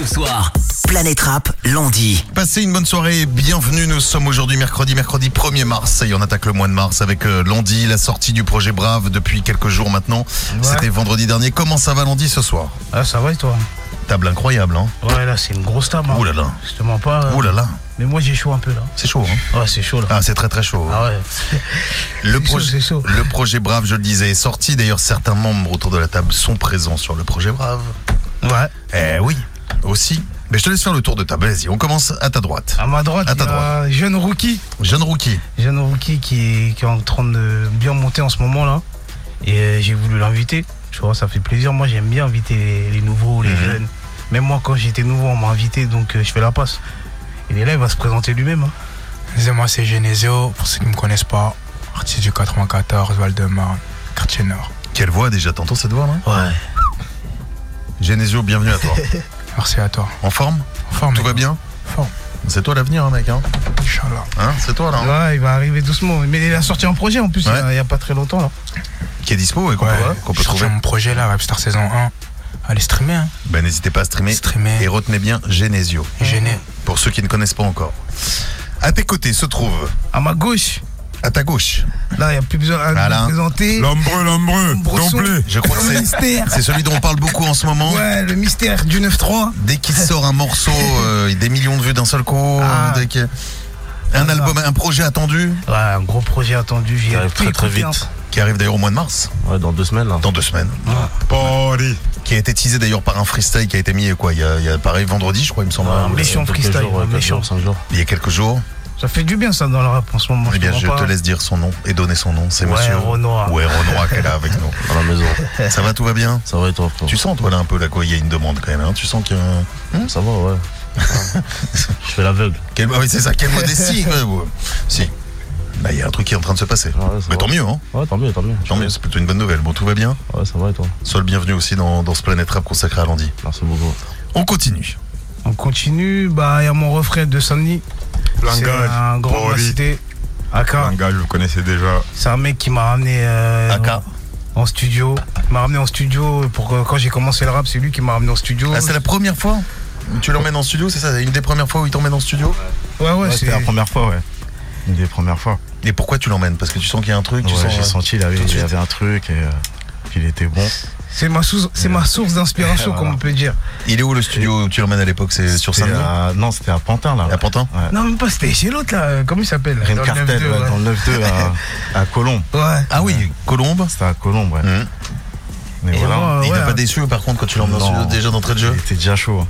Ce soir, Planète Rap, lundi. Passez une bonne soirée, bienvenue. Nous sommes aujourd'hui mercredi, mercredi 1er mars. Et on attaque le mois de mars avec euh, Landy, la sortie du projet Brave depuis quelques jours maintenant. C'était vendredi dernier. Comment ça va Landy ce soir? Ah, ça va et toi? Table incroyable, hein Ouais, là, c'est une grosse table. hein. Ouh là là, Justement pas. euh, ouh là là. Mais moi, j'ai chaud un peu là. C'est chaud, hein Ouais, c'est chaud là. Ah, c'est très très chaud. Ah ouais. Le, c'est chaud, projet, c'est chaud. le projet Brave, je le disais, est sorti. D'ailleurs, certains membres autour de la table sont présents sur le projet Brave. Ouais. Eh oui, aussi. Mais je te laisse faire le tour de table. Vas-y, on commence à ta droite. À ma droite, À il ta y a un jeune rookie. Jeune rookie. Jeune rookie qui est, qui est en train de bien monter en ce moment là. Et euh, j'ai voulu l'inviter. Tu vois, ça fait plaisir. Moi, j'aime bien inviter les, les nouveaux, les Mhm. jeunes. Même moi, quand j'étais nouveau, on m'a invité, donc euh, je fais la passe. Il est là, il va se présenter lui-même. hein. Moi, c'est Genesio, pour ceux qui ne me connaissent pas, artiste du 94, Val-de-Marne, quartier Nord. Quelle voix déjà T'entends cette voix là? Ouais. Genesio, bienvenue à toi. Merci à toi. En forme En forme, Tout va bien Forme, C'est toi l'avenir, hein, mec. Hein, Inch'Allah. Hein C'est toi là. hein Ouais, il va arriver doucement. Mais il a sorti un projet en plus, Ouais. il y a- pas très longtemps là. Qui est dispo et qu'on Ouais, peut, qu'on peut trouver. trouve mon projet là, Rapstar saison 1. Allez streamer, hein. Ben, n'hésitez pas à streamer. Streamer. Et retenez bien Genesio. Gêné. Pour ceux qui ne connaissent pas encore. À tes côtés se trouve, À ma gauche, à ta gauche, là, il n'y a plus besoin de Voilà. présenter. L'ombreux, l'ombreux, complet. je crois que Le c'est, mystère. c'est celui dont on parle beaucoup en ce moment. Ouais, le mystère du 9-3. Dès qu'il sort un morceau, euh, des millions de vues d'un seul coup. Ah. dès que- un Ah, album, un projet attendu, Ouais, un gros projet attendu. J'y arrive très très vite. qui arrive d'ailleurs au mois de mars, Ouais, dans deux semaines là. dans deux semaines. Party. Qui a été teasé d'ailleurs par un freestyle qui a été mis quoi, il y a, il y a pareil vendredi, je crois, il me semble. Mais- méchant freestyle, jours, ouais, quatre méchant. jours, cinq jours. il y a quelques jours. Hein. Ça fait du bien ça dans le rap en ce moment. Eh bien, je te laisse dire son nom et donner son nom. C'est Ouais, monsieur. Renoir. Ouais, Renoir qui est là avec nous. À la maison. Ça va, tout va bien Ça va et toi, frère Tu sens, toi, là, un peu, là, quoi, il y a une demande quand même. Hein tu sens qu'il y a un... Ça va, ouais. Je fais l'aveugle. Quelle... ah oui, c'est ça, quelle modestie ouais. Si. Là, il y a un truc qui est en train de se passer. Ouais, Mais va. tant mieux, hein Ouais, tant mieux, tant mieux. Tant mieux, c'est plutôt une bonne nouvelle. Bon, tout va bien Ouais, ça va et toi Sois le bienvenu aussi dans, dans ce Planète Rap consacré à Landy. Merci beaucoup. On continue. On continue. Bah, il y a mon refrain de Sandy. C'est Langage. un grand de la cité. Aka. Langage, vous connaissez déjà. C'est un mec qui m'a ramené euh, Aka. en studio. Il m'a ramené en studio pour que, quand j'ai commencé le rap, c'est lui qui m'a ramené en studio. Ah, c'est la première fois tu l'emmènes en studio, c'est ça? Une des premières fois où il t'emmène en studio? Ouais, ouais, Ouais, c'est. c'était la première fois, ouais. Une des premières fois. Et pourquoi tu l'emmènes? Parce que tu sens qu'il y a un truc tu Ouais, sens, j'ai euh, senti il, avait, il suite. avait un truc et euh, qu'il était bon. C'est ma source, c'est ma source d'inspiration, comme on peut dire. Il est où le studio où tu l'emmènes à l'époque? C'est sur Saint-Denis? à- Non, c'était à Pantin, là. À Pantin? Ouais. Non, même pas, c'était chez l'autre là. euh, Comment il s'appelle? Dans le Cartel, 9-2, ouais, dans le 9-2 à, à Colombe. Ouais. Ah oui, Colombe. C'était à Colombe, ouais. Hum. Mais Et voilà. moi, il t'a pas déçu par contre quand tu l'emmènes studio déjà d'entrée de jeu? Il était déjà chaud.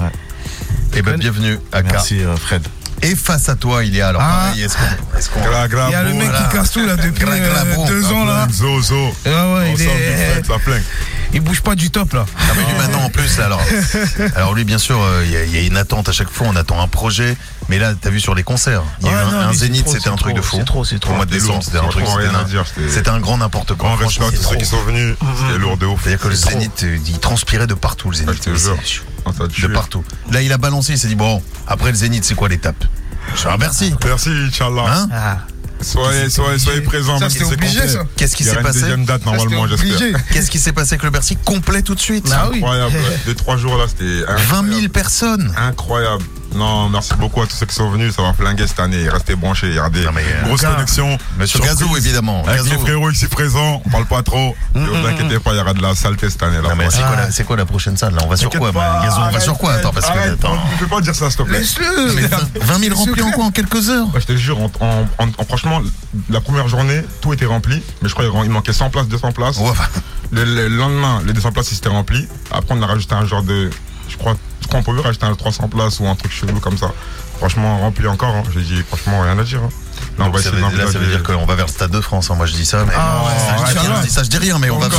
hein. Eh ben bienvenue à. Merci, euh, Fred. Et face à toi, il y a alors Ah. pareil, est-ce qu'on est-ce qu'on- Gra, gra, Il y a le mec voilà. qui casse tout là depuis Gra, gra, euh, deux ans là. Zozo. Ouais, ouais, On il, du est, flingue. il bouge pas du top là. Ah, mais lui maintenant en plus là, alors alors lui bien sûr euh, il y, a- il y a une attente à chaque fois on attend un projet mais là t'as vu sur les concerts il y a Ouais, eu un, non, un zénith trop, c'était un truc trop, de fou c'est trop, c'est trop. au mois de C'était décembre c'était un truc c'était rien à un- dire, c'était- c'était un grand n'importe quoi Grand respect tous ceux qui c'est sont venus. C'était lourd de ouf. c'est à dire que le zénith euh, il transpirait de partout le zénith Ah, ça de partout là il a balancé il s'est dit bon après le zénith c'est quoi l'étape je ah, merci Merci, Inch'Allah. hein Ah, Soyez, soyez, soyez présents. Qu'est-ce qui Il y s'est passé deuxième date normalement, j'espère. qu'est-ce qui s'est passé avec le Bercy complet tout de suite Bah oui. Incroyable. Les trois jours là, c'était 20 000 incroyable. personnes Incroyable. Non, merci beaucoup à tous ceux qui sont venus. Ça va flinguer cette année. Restez branchés. Des Non, mais, euh, grosses gars, connexions. Monsieur Surprise. Gazo évidemment Avec Gazo. les frérots ici présents, on parle pas trop. Ne vous inquiétez pas, il y aura de la saleté cette année. C'est quoi, la- c'est quoi la prochaine salle là? On va sur quoi T'inquiète bah, pas, Gazo, On va sur quoi? Attends parce que. Ne fais pas dire ça, s'il te plaît. Laisse-le. Mais 20 000 remplis en quoi En quelques heures? Je te jure, en, en- en- en- franchement, la première journée, tout était rempli. Mais je crois qu'il manquait 100 places, 200 places. Ouais, Le, le lendemain, les 200 places, ils s'étaient remplis. Après, on a rajouté un genre de. Je crois, qu'on pouvait rajouter un 300 places ou un truc chelou comme ça. Franchement, rempli encore. hein. J'ai dit, franchement, rien à dire. hein. Donc ça veut, là, ça veut dire qu'on va vers le Stade de France. hein. Moi, je dis ça, mais Ah, non, ouais, je, dis rien, Inch'Allah. je dis ça, je dis rien, mais on va vers.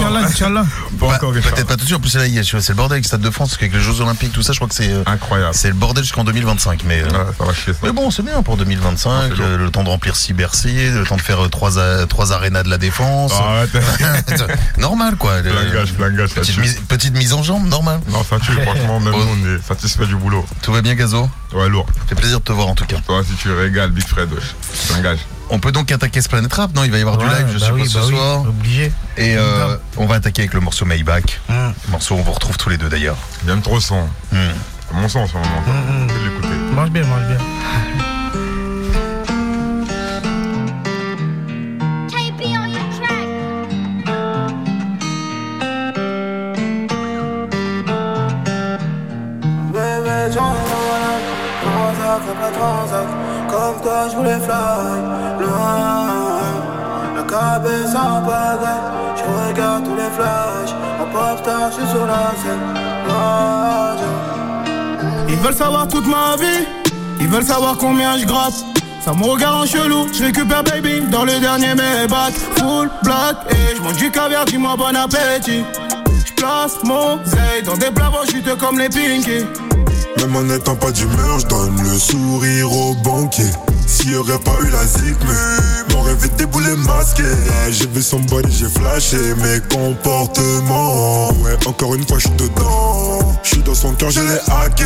Peut-être pas tout de suite. En plus, là, il y a- c'est le bordel avec le Stade de France, parce qu'avec les Jeux Olympiques, tout ça, je crois que c'est euh, Incroyable. c'est le bordel jusqu'en 2025. Mais, euh, Ouais, ça va chier ça. mais bon, c'est bien pour 2025. Ah, euh, le temps de remplir six Bercy, le temps de faire euh, trois, a- trois arénas de la défense. Arrête. normal, quoi. Le- flangage, ça petite, mise, petite mise en jambe, normal. Non, ça tue, franchement, même Bon. nous, on est satisfait du boulot. Tout va bien, Gazo? Ouais, lourd. Ça fait plaisir de te voir en tout cas. Toi, si tu régales, Big Fred. Langage. On peut donc attaquer ce Planet Rap, non Il va y avoir du live, je bah suppose, oui, ce bah oui, soir. Obligé. Et euh, on va attaquer avec le morceau Maybach. Hum, Morceau, on vous retrouve tous les deux d'ailleurs. J'aime trop son. Hmm. Mon son en ce moment. hum, hum. Mange bien, mange bien. Ils veulent savoir toute ma vie, ils veulent savoir combien je gratte. Ça me regarde en chelou, je récupère baby dans le dernier Maybach Full black et je mange du caviar, dis-moi bon appétit. Je place mon zay dans des plats chute comme les pinky Même en n'étant pas d'humeur, je donne le sourire au banquier. S'il y aurait pas eu la zik, mais m'aurait vite déboulé masqué. Là, j'ai vu son body, j'ai flashé mes comportements. Ouais, encore une fois, je suis dedans. Je suis dans son cœur, je l'ai hacké.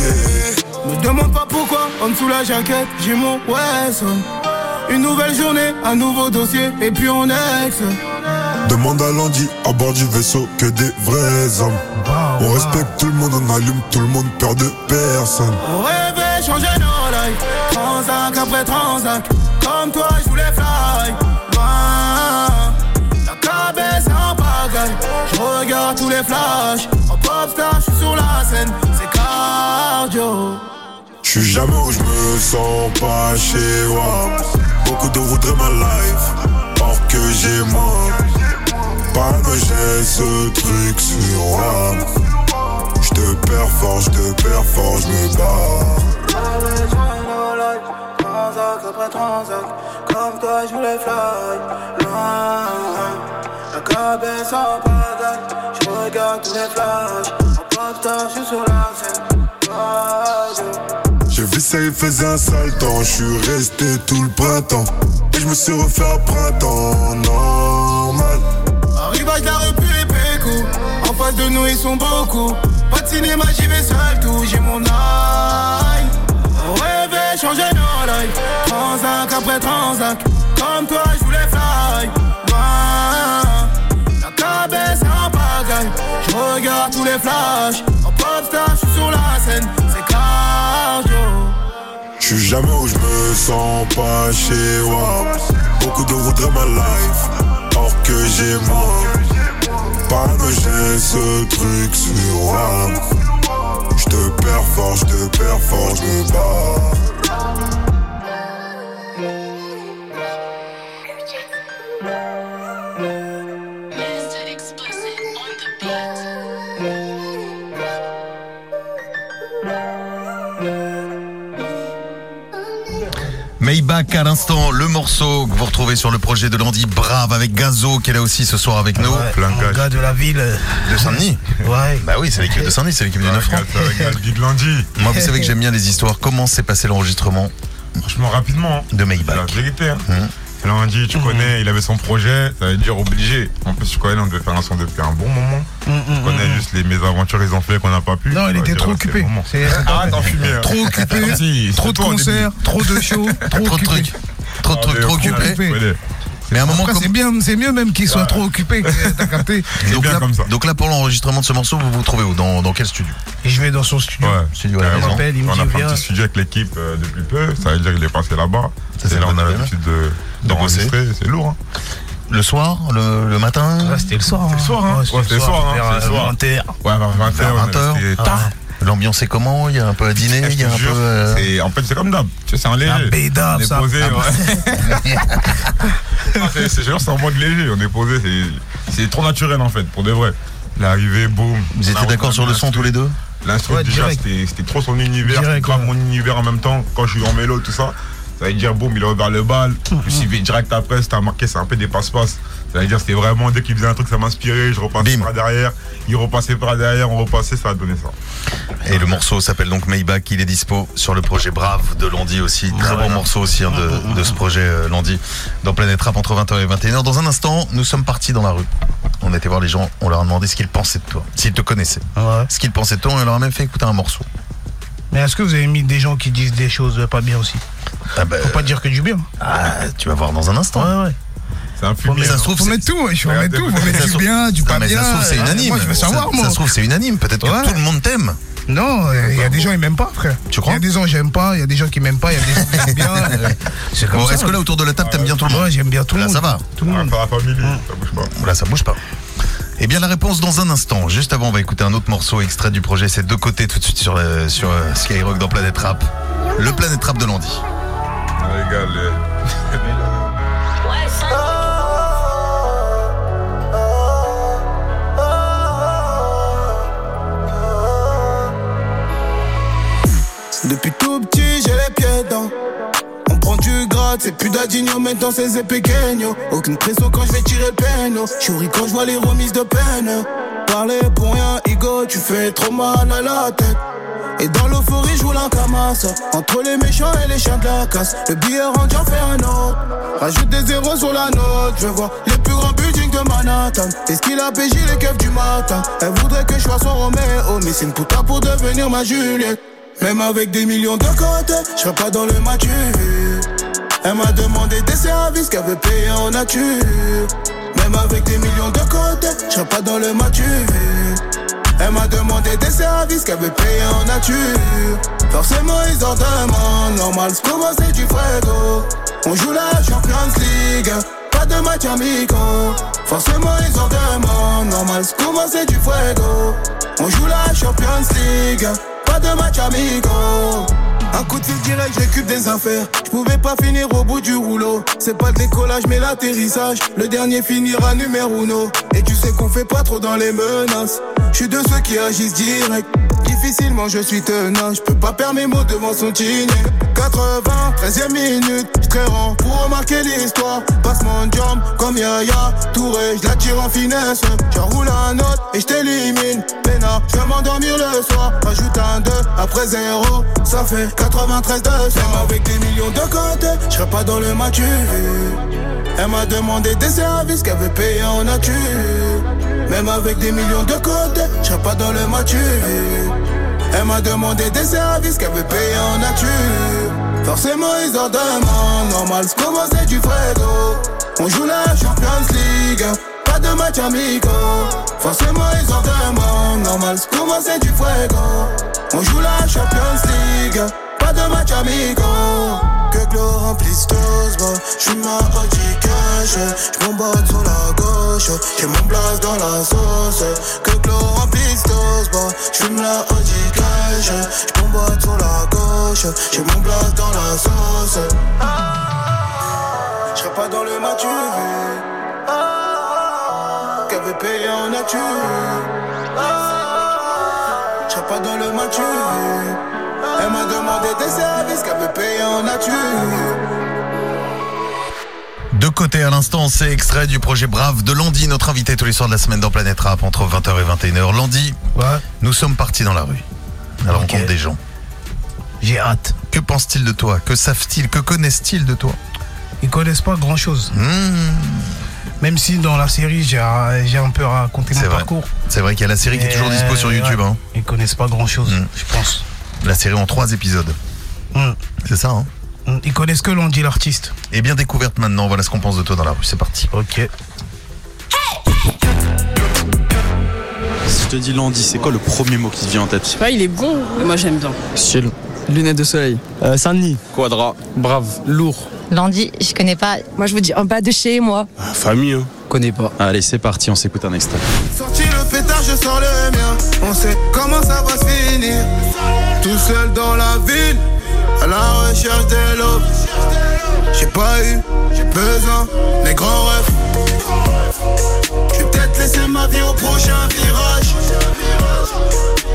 Me demande pas pourquoi, en dessous la jaquette, j'ai mon Wesson Une nouvelle journée, un nouveau dossier, et puis on ex Demande à Landy, à bord du vaisseau, que des vrais hommes. On respecte tout le monde, on allume tout le monde, peur de personne. On rêvait changer nos lives Transac après transac Comme toi je voulais fly Loin La cabesse en pagaille Je regarde tous les flashs En pop star je suis sur la scène C'est cardio Je suis jamais où je me sens pas chez moi. Beaucoup de voudraient ma life, or que j'ai moi. Pas j'ai ce truc sur moi. Je te perds fort, je te perds fort, je me bats. Transac après transac Comme toi je voulais fly La cabesse en pagaille Je regarde tous les flashs En pop star je suis sur la scène J'ai vu ça, il faisait un sale temps. Je suis resté tout le printemps. Et je me suis refait à printemps normal. Face de nous ils sont beaucoup. Pas de cinéma j'y vais seul tout J'ai mon On rêvait changer nos lives. Transac après transac Comme toi je voulais fly. La cabesse en pagaille. Je regarde tous les flashs. En pop star je suis sur la scène. C'est cardio. Je suis jamais où je me sens pas chez moi. Beaucoup de voudraient ma life, or que j'ai moi. Pas que j'ai ce truc sur moi. Je te perds fort, je te perds Maybach à l'instant, le morceau que vous retrouvez sur le projet de Landy Brave avec Gazo qui est là aussi ce soir avec nous. Ouais, plein mon gars de la ville. euh, De Saint-Denis Ouais. Bah oui, c'est l'équipe de Saint-Denis, c'est l'équipe du 9 francs. Regarde Big Landy. Moi, vous savez que j'aime bien les histoires. Comment s'est passé l'enregistrement Franchement, rapidement. hein. de la Maybach vérité. Hein. Mhm. Landy, tu connais, il avait son projet, ça veut dire obligé. En plus, tu connais, on devait faire un son depuis un bon moment. Tu connais juste les mésaventures qu'ils ont fait qu'on n'a pas pu. Non, il était trop c'est occupé. C'est- fumer. hein. Trop occupé. Trop c'est de concerts, trop de shows, trop de occupé. trucs. Trop de Ah, trucs, mais trop occupé. Mais à un moment Après, comme... c'est bien, c'est mieux même qu'il soit trop occupé. T'as capté C'est Donc bien là, comme ça. donc là, pour l'enregistrement de ce morceau, vous vous trouvez où? Dans, dans quel studio? Et je vais dans son studio. Ouais. Studio à la Carrément. maison. m'appelle, il me on dit, a fait un petit studio avec l'équipe euh, depuis peu. Ça veut dire qu'il est passé là-bas. C'est Et là, on a l'habitude de- De d'enregistrer. C'est lourd. Hein. Le soir, le, le matin Ouais, c'était le soir. le soir, hein. Ouais, c'était le soir, hein, vers, c'est le soir. euh, 20h. Ouais, vers 20h. Vers 20h. C'était Ah, tard. L'ambiance est comment? Il y a un peu à dîner, il y a un jure, peu... euh, c'est- En fait, c'est comme d'hab. Tu sais, c'est un léger. Un bédard, on est ça. posé, Ah, ouais. Ah, c'est- c'est genre, c'est en mode léger. On est posé. c'est- C'est trop naturel, en fait, pour de vrai. L'arrivée, boum. Vous étiez d'accord sur le son tous les deux? L'instru, Ouais, déjà, c'était c'était trop son univers. C'était Direct, ouais. mon univers en même temps. Quand je suis en mélo, tout ça. Ça veut dire, boum, il a ouvert le bal. Je me suis direct après, c'était marqué, c'est un peu des passe-passe. Ça veut dire, c'était vraiment, dès qu'il faisait un truc, ça m'inspirait. Je repassais Bim. par derrière. Il repassait par derrière, on repassait, ça a donné ça. Et le morceau s'appelle donc Maybach, il est dispo sur le projet Brave de Landy aussi. Très bon morceau aussi hein, de, de ce projet euh, Landy dans Planète Rap entre 20h et 21h. Dans un instant, nous sommes partis dans la rue. On était voir les gens, on leur a demandé ce qu'ils pensaient de toi, s'ils te connaissaient. Ouais. Ce qu'ils pensaient de toi, on leur a même fait écouter un morceau. Mais est-ce que vous avez mis des gens qui disent des choses pas bien aussi Ah bah, Faut pas dire que du bien. ah, tu vas voir dans un instant. Ouais, ouais. C'est un Mais fumier. ça se trouve, Faut mettre tout, ouais, faut mettre tout. Faut mettre du bien, du pas mais bien. ça se trouve, c'est Euh, unanime. Moi, je veux Ça- savoir, moi. Ça se trouve, c'est unanime. Peut-être que tout le monde t'aime. Non, il y a des gens qui m'aiment pas, frère. Tu crois Il y a des gens que j'aime pas, il y a des gens qui m'aiment pas, il y a des gens qui m'aiment bien. euh, C'est comme est-ce que là, autour de la table, t'aimes bien tout le monde Ouais, j'aime bien tout le Là, monde. ça va. Tout le Ah, monde. Par la famille, ça bouge pas. Là, ça bouge pas. Eh bien, la réponse dans un instant. Juste avant, on va écouter un autre morceau extrait du projet. C'est deux côtés tout de suite sur, euh, euh, Skyrock dans Planète Rap. Le Planète Rap de les- Depuis tout petit, j'ai les pieds dedans. C'est plus d'addigno, maintenant c'est c'est. Aucune pression quand je vais tirer le péno. J'souris quand je vois les remises de peine. Parler pour rien, Igo, tu fais trop mal à la tête. Et dans l'euphorie, je roule un camas. Entre les méchants et les chiens de la casse. Le billet rendu, j'en fais un autre. Rajoute des zéros sur la note. Je vois les plus grands buildings de Manhattan. Est-ce qu'il a PJ les keufs du matin? Elle voudrait que je sois son Roméo. Mais c'est une putain pour devenir ma Juliette. Même avec des millions de côté, je serais pas dans le mature. Elle m'a demandé des services qu'elle veut payer en nature. Même avec des millions de côté, je pas dans le mature. Elle m'a demandé des services qu'elle veut payer en nature. Forcément, ils en demandent. Normal, c'est comment c'est du fuego. On joue la Champions League. Pas de match amico. Forcément, ils en demandent. Normal, c'est comment c'est du fuego. On joue la Champions League. Pas de match amico. Un coup de fil direct, je récup des affaires. Je pouvais pas finir au bout du rouleau. C'est pas le décollage, mais l'atterrissage. Le dernier finira numéro uno. Et tu sais qu'on fait pas trop dans les menaces. Je suis de ceux qui agissent direct. Difficilement, je suis tenace. Je peux pas perdre mes mots devant son tigné. 80, 13e minute. Je rend pour remarquer l'histoire. Passe mon jump comme Yaya Touré. Je la tire en finesse. J'enroule un autre et je t'élimine. Pena, je vais m'endormir le soir. Rajoute un 2 après 0. Ça fait 93 de Même avec des millions de côté, je serais pas dans le mature. Elle m'a demandé des services qu'elle veut payer en nature. Même avec des millions de côté, je pas dans le mature. Elle m'a demandé des services qu'elle veut payer en nature. Forcément, ils en demandent. Normal, comment c'est du fuego. On joue la Champions League. Pas de match amico. Forcément, ils en demandent. Normal, comment c'est du fuego. On joue la Champions League. Pas de match amico. Que Glo remplisse Tosbo. J'suis ma Audi cash. J'm'embotte sur la gauche. J'ai mon blast dans la sauce. Que Glo remplisse Tosbo. J'fume la Audi cash. J'm'embotte sur la gauche. J'ai mon blast dans la sauce. J'serais pas dans le. Qu'elle veut payer en nature. J'serais pas dans le mature. Elle m'a demandé des services qu'elle veut payer en nature. De côté à l'instant, c'est extrait du projet Brave de Landy, notre invité tous les soirs de la semaine dans Planète Rap entre 20h et 21h. Landy, Ouais, nous sommes partis dans la rue. À la rencontre des gens. j'ai hâte. Que pensent-ils de toi? Que savent-ils? Que connaissent-ils de toi? Ils connaissent pas grand chose. Hmm, Même si dans la série, j'ai un peu raconté mon vrai. parcours. C'est vrai qu'il y a la série qui est toujours dispo sur YouTube. ouais. hein. Ils connaissent pas grand chose, Mm. je pense. La série en trois épisodes. Mm. C'est ça, hein Mm. Ils connaissent que l'on dit l'artiste. Et bien découverte maintenant, voilà ce qu'on pense de toi dans la rue. C'est parti. Ok. Si je te dis Landy, c'est quoi le premier mot qui te vient en tête Ouais, il est bon. Moi, j'aime bien. Style. Lunettes de soleil. Saint-Denis. Quadra. Brave. Lourd. Landy, je connais pas. Moi, je vous dis en bas de chez moi. famille, hein. Connais pas. Allez, c'est parti, on s'écoute un extrait. Sorti le pétard, je sors le mien. On sait comment ça va se finir. Tout seul dans la ville, à la recherche de l'aube. J'ai pas eu, j'ai besoin, mes grands rêves. Je vais peut-être laisser ma vie au prochain virage.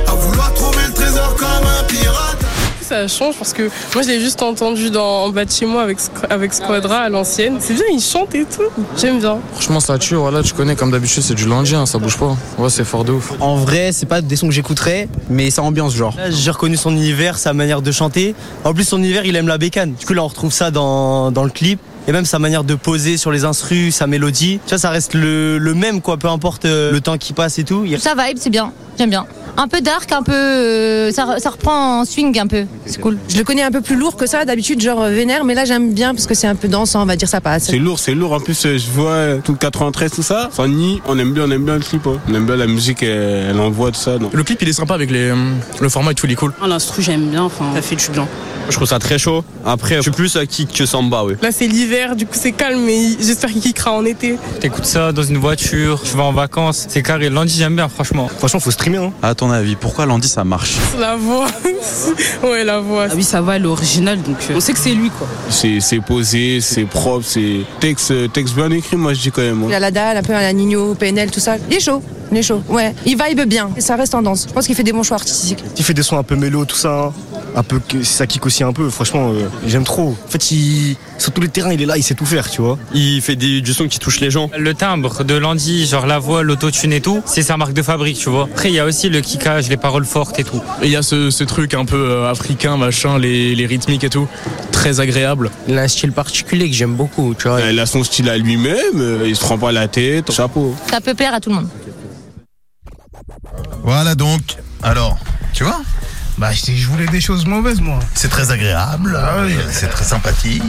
À vouloir trouver le trésor comme un pirate. Ça change parce que moi, je l'ai juste entendu dans en bas de chez moi avec, avec Squadra à l'ancienne. C'est bien, il chante et tout. J'aime bien. Franchement, ça tue, voilà, tu connais, comme d'habitude, c'est du lundi, hein, ça bouge pas. Ouais, c'est fort de ouf. En vrai, c'est pas des sons que j'écouterais, mais ça ambiance genre. Là, j'ai reconnu son univers, sa manière de chanter. En plus, son univers, il aime la bécane. Du coup, là, on retrouve ça dans, dans le clip. Et même sa manière de poser sur les instrus, sa mélodie. Tu vois, ça reste le, le même, quoi, peu importe euh, le temps qui passe et tout. Il- Ça vibe, c'est bien. J'aime bien. Un peu dark, un peu. euh, ça, ça reprend en swing un peu. C'est cool. Je le connais un peu plus lourd que ça, d'habitude, genre euh, vénère, mais là j'aime bien parce que c'est un peu dansant, on va dire ça passe. C'est lourd, c'est lourd. En plus, euh, je vois tout le 93, tout ça. Sans ni, on aime bien, on aime bien le clip. hein. On aime bien la musique, elle, elle envoie tout ça. donc. Le clip il est sympa avec les, euh, le format et tout, il est cool. Ah, L'instru, j'aime bien, enfin, ça fait du bien. Je trouve ça très chaud. Après, je suis plus à kick que samba, oui. Là, c'est l'hiver, du coup, c'est calme, mais j'espère qu'il kickera en été. T'écoutes ça dans une voiture, tu vas en vacances, c'est carré. Lundi, j'aime bien, franchement. Franchement, faut streamer. Hein. À ton avis, pourquoi Landy ça marche? La voix. ouais, la voix. Ah oui, ça va, originale, donc euh, on sait que c'est lui, quoi. C'est c'est posé, c'est propre, c'est texte, euh, texte bien écrit, moi je dis quand même. hein. Il a la dalle, un peu à la Nino, PNL, tout ça. Il est chaud, il est chaud. Ouais, il vibe bien, et ça reste tendance. Je pense qu'il fait des bons choix artistiques. Il fait des sons un peu mélo, tout ça. hein. Un peu, que- ça kick aussi un peu. Franchement, euh, j'aime trop. En fait, il, sur tous les terrains, il est là, il sait tout faire, tu vois. Il fait des- du son qui touche les gens. Le timbre de Landy, genre la voix, l'autotune et tout, c'est sa marque de fabrique, tu vois. Après, il y a aussi le les paroles fortes et tout. Il y a ce, ce truc un peu euh, africain, machin, les, les rythmiques et tout. Très agréable. Il a un style particulier que j'aime beaucoup, tu vois. Il a son style à lui-même, euh, il se prend pas la tête, chapeau. Ça peut plaire à tout le monde. Voilà donc. Alors, tu vois Bah, je je voulais des choses mauvaises, moi. C'est très agréable, Ah oui. c'est très sympathique.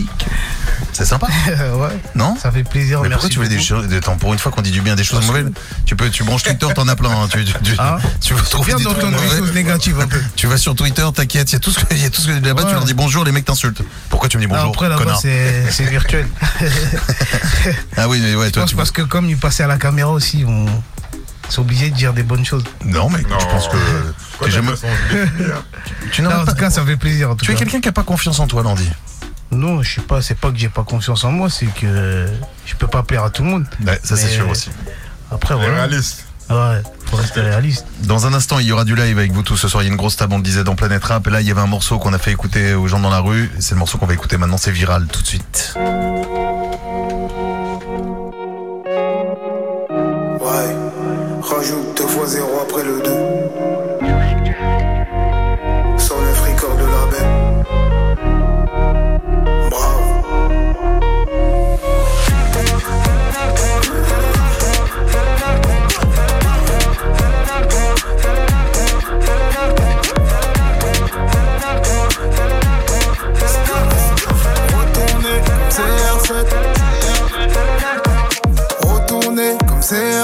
C'est sympa. ouais. Non Ça fait plaisir, Mais merci. pourquoi tu voulais des choses pour une fois qu'on dit du bien des choses mauvaises, tu peux, tu branches Twitter, t'en as plein. hein. Tu, tu, tu, Ah. tu vas trouver Viens des choses négatives un peu. Tu vas sur Twitter, t'inquiète, il y a tout ce que, il y a tout ce que là-bas, tu leur dis bonjour, les mecs t'insultent. Pourquoi tu me dis bonjour, Après, là-bas, c'est virtuel. Ah oui, mais ouais, Je toi, pense tu parce que comme il passait à la caméra aussi, on c'est obligé de dire des bonnes choses. Non, mais je pense que jamais. Tu n'en Non, as en pas- tout cas, ça fait plaisir. En tout Tu es quelqu'un qui a pas confiance en toi, Landy. Non, je sais pas. C'est pas que j'ai pas confiance en moi, c'est que je peux pas plaire à tout le monde. Ouais, ça, c'est sûr aussi. Après, voilà. Réaliste. Ouais, faut rester réaliste. Dans un instant, il y aura du live avec vous tous ce soir. Il y a une grosse table, on le disait, dans Planète Rap. Et là, il y avait un morceau qu'on a fait écouter aux gens dans la rue. C'est le morceau qu'on va écouter maintenant. C'est viral tout de suite. Ouais, rajoute deux fois zéro après le 2.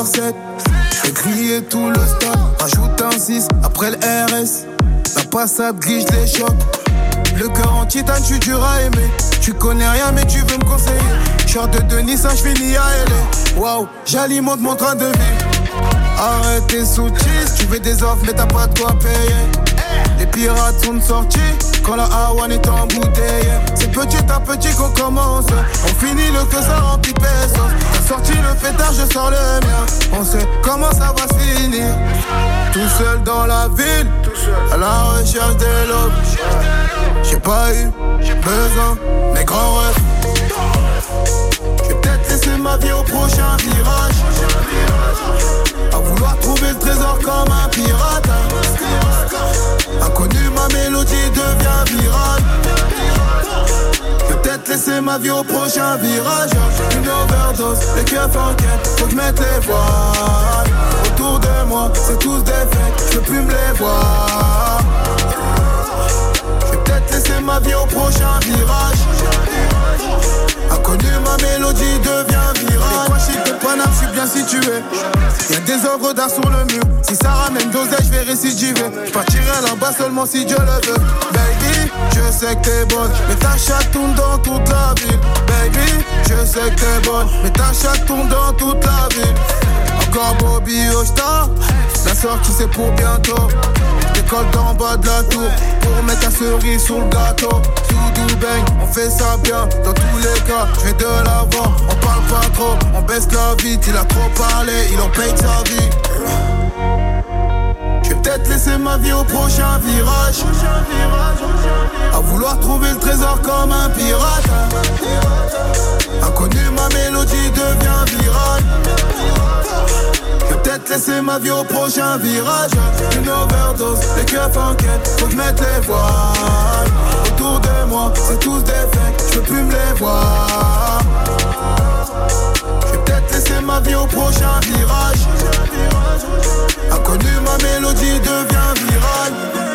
7, J'ai grillé tout le stop, rajoute un 6 après le RS. La passade glitch les chocs. Le cœur en titane, tu dur à aimer. Tu connais rien, mais tu veux me conseiller. Short de Denis, ça j'finis à LA. Waouh, j'alimente mon train de vie. Arrête tes sous tu veux des offres, mais t'as pas de quoi payer. Les pirates sont sortis quand la Hawan est embouteillée. C'est petit à petit qu'on commence. On finit le que ça remplit de pesos. Sorti le pétard, je sors le mien. On sait comment ça va finir. Tout seul dans la ville, à la recherche des lobes. J'ai pas eu besoin, mes grands rêves. Ma vie au prochain virage. À vouloir trouver le trésor comme un pirate. Inconnu, ma mélodie devient virale. Peut-être laissé ma vie au prochain virage. Une overdose, les keufs en faut que je mette les voiles. Autour de moi, c'est tous des fêtes, je peux plus me les voir. Laissé ma vie au prochain virage. Inconnu, ma mélodie devient virale. Moi, chic de Paname, je suis bien situé. Y'a des œuvres d'art sur le mur. Si ça ramène d'oseille, je vais récidiver. Je partirai là-bas seulement si Dieu le veut. Baby, je sais que t'es bonne. Mais ta chatte tourne dans toute la ville. Baby, je sais que t'es bonne. Mais ta chatte tourne dans toute la ville. Encore Bobby Oshta. La sortie, c'est pour bientôt. Décolle d'en bas de la tour. Pour mettre la cerise sur le gâteau. Doudou bang, on fait ça bien. Dans tous les cas, je vais de l'avant. On parle pas trop, on baisse la vite. Il a trop parlé, il en paye sa vie. Laisser ma vie au prochain virage. À vouloir trouver le trésor comme un pirate. Inconnu, ma mélodie devient virale. Peut-être laisser ma vie au prochain virage. Une overdose, les keufs en quête, faut que je mette les voiles. Autour de moi, c'est tous des fakes, je peux plus me les voir ma vie au prochain virage. Inconnu, ma mélodie devient virale.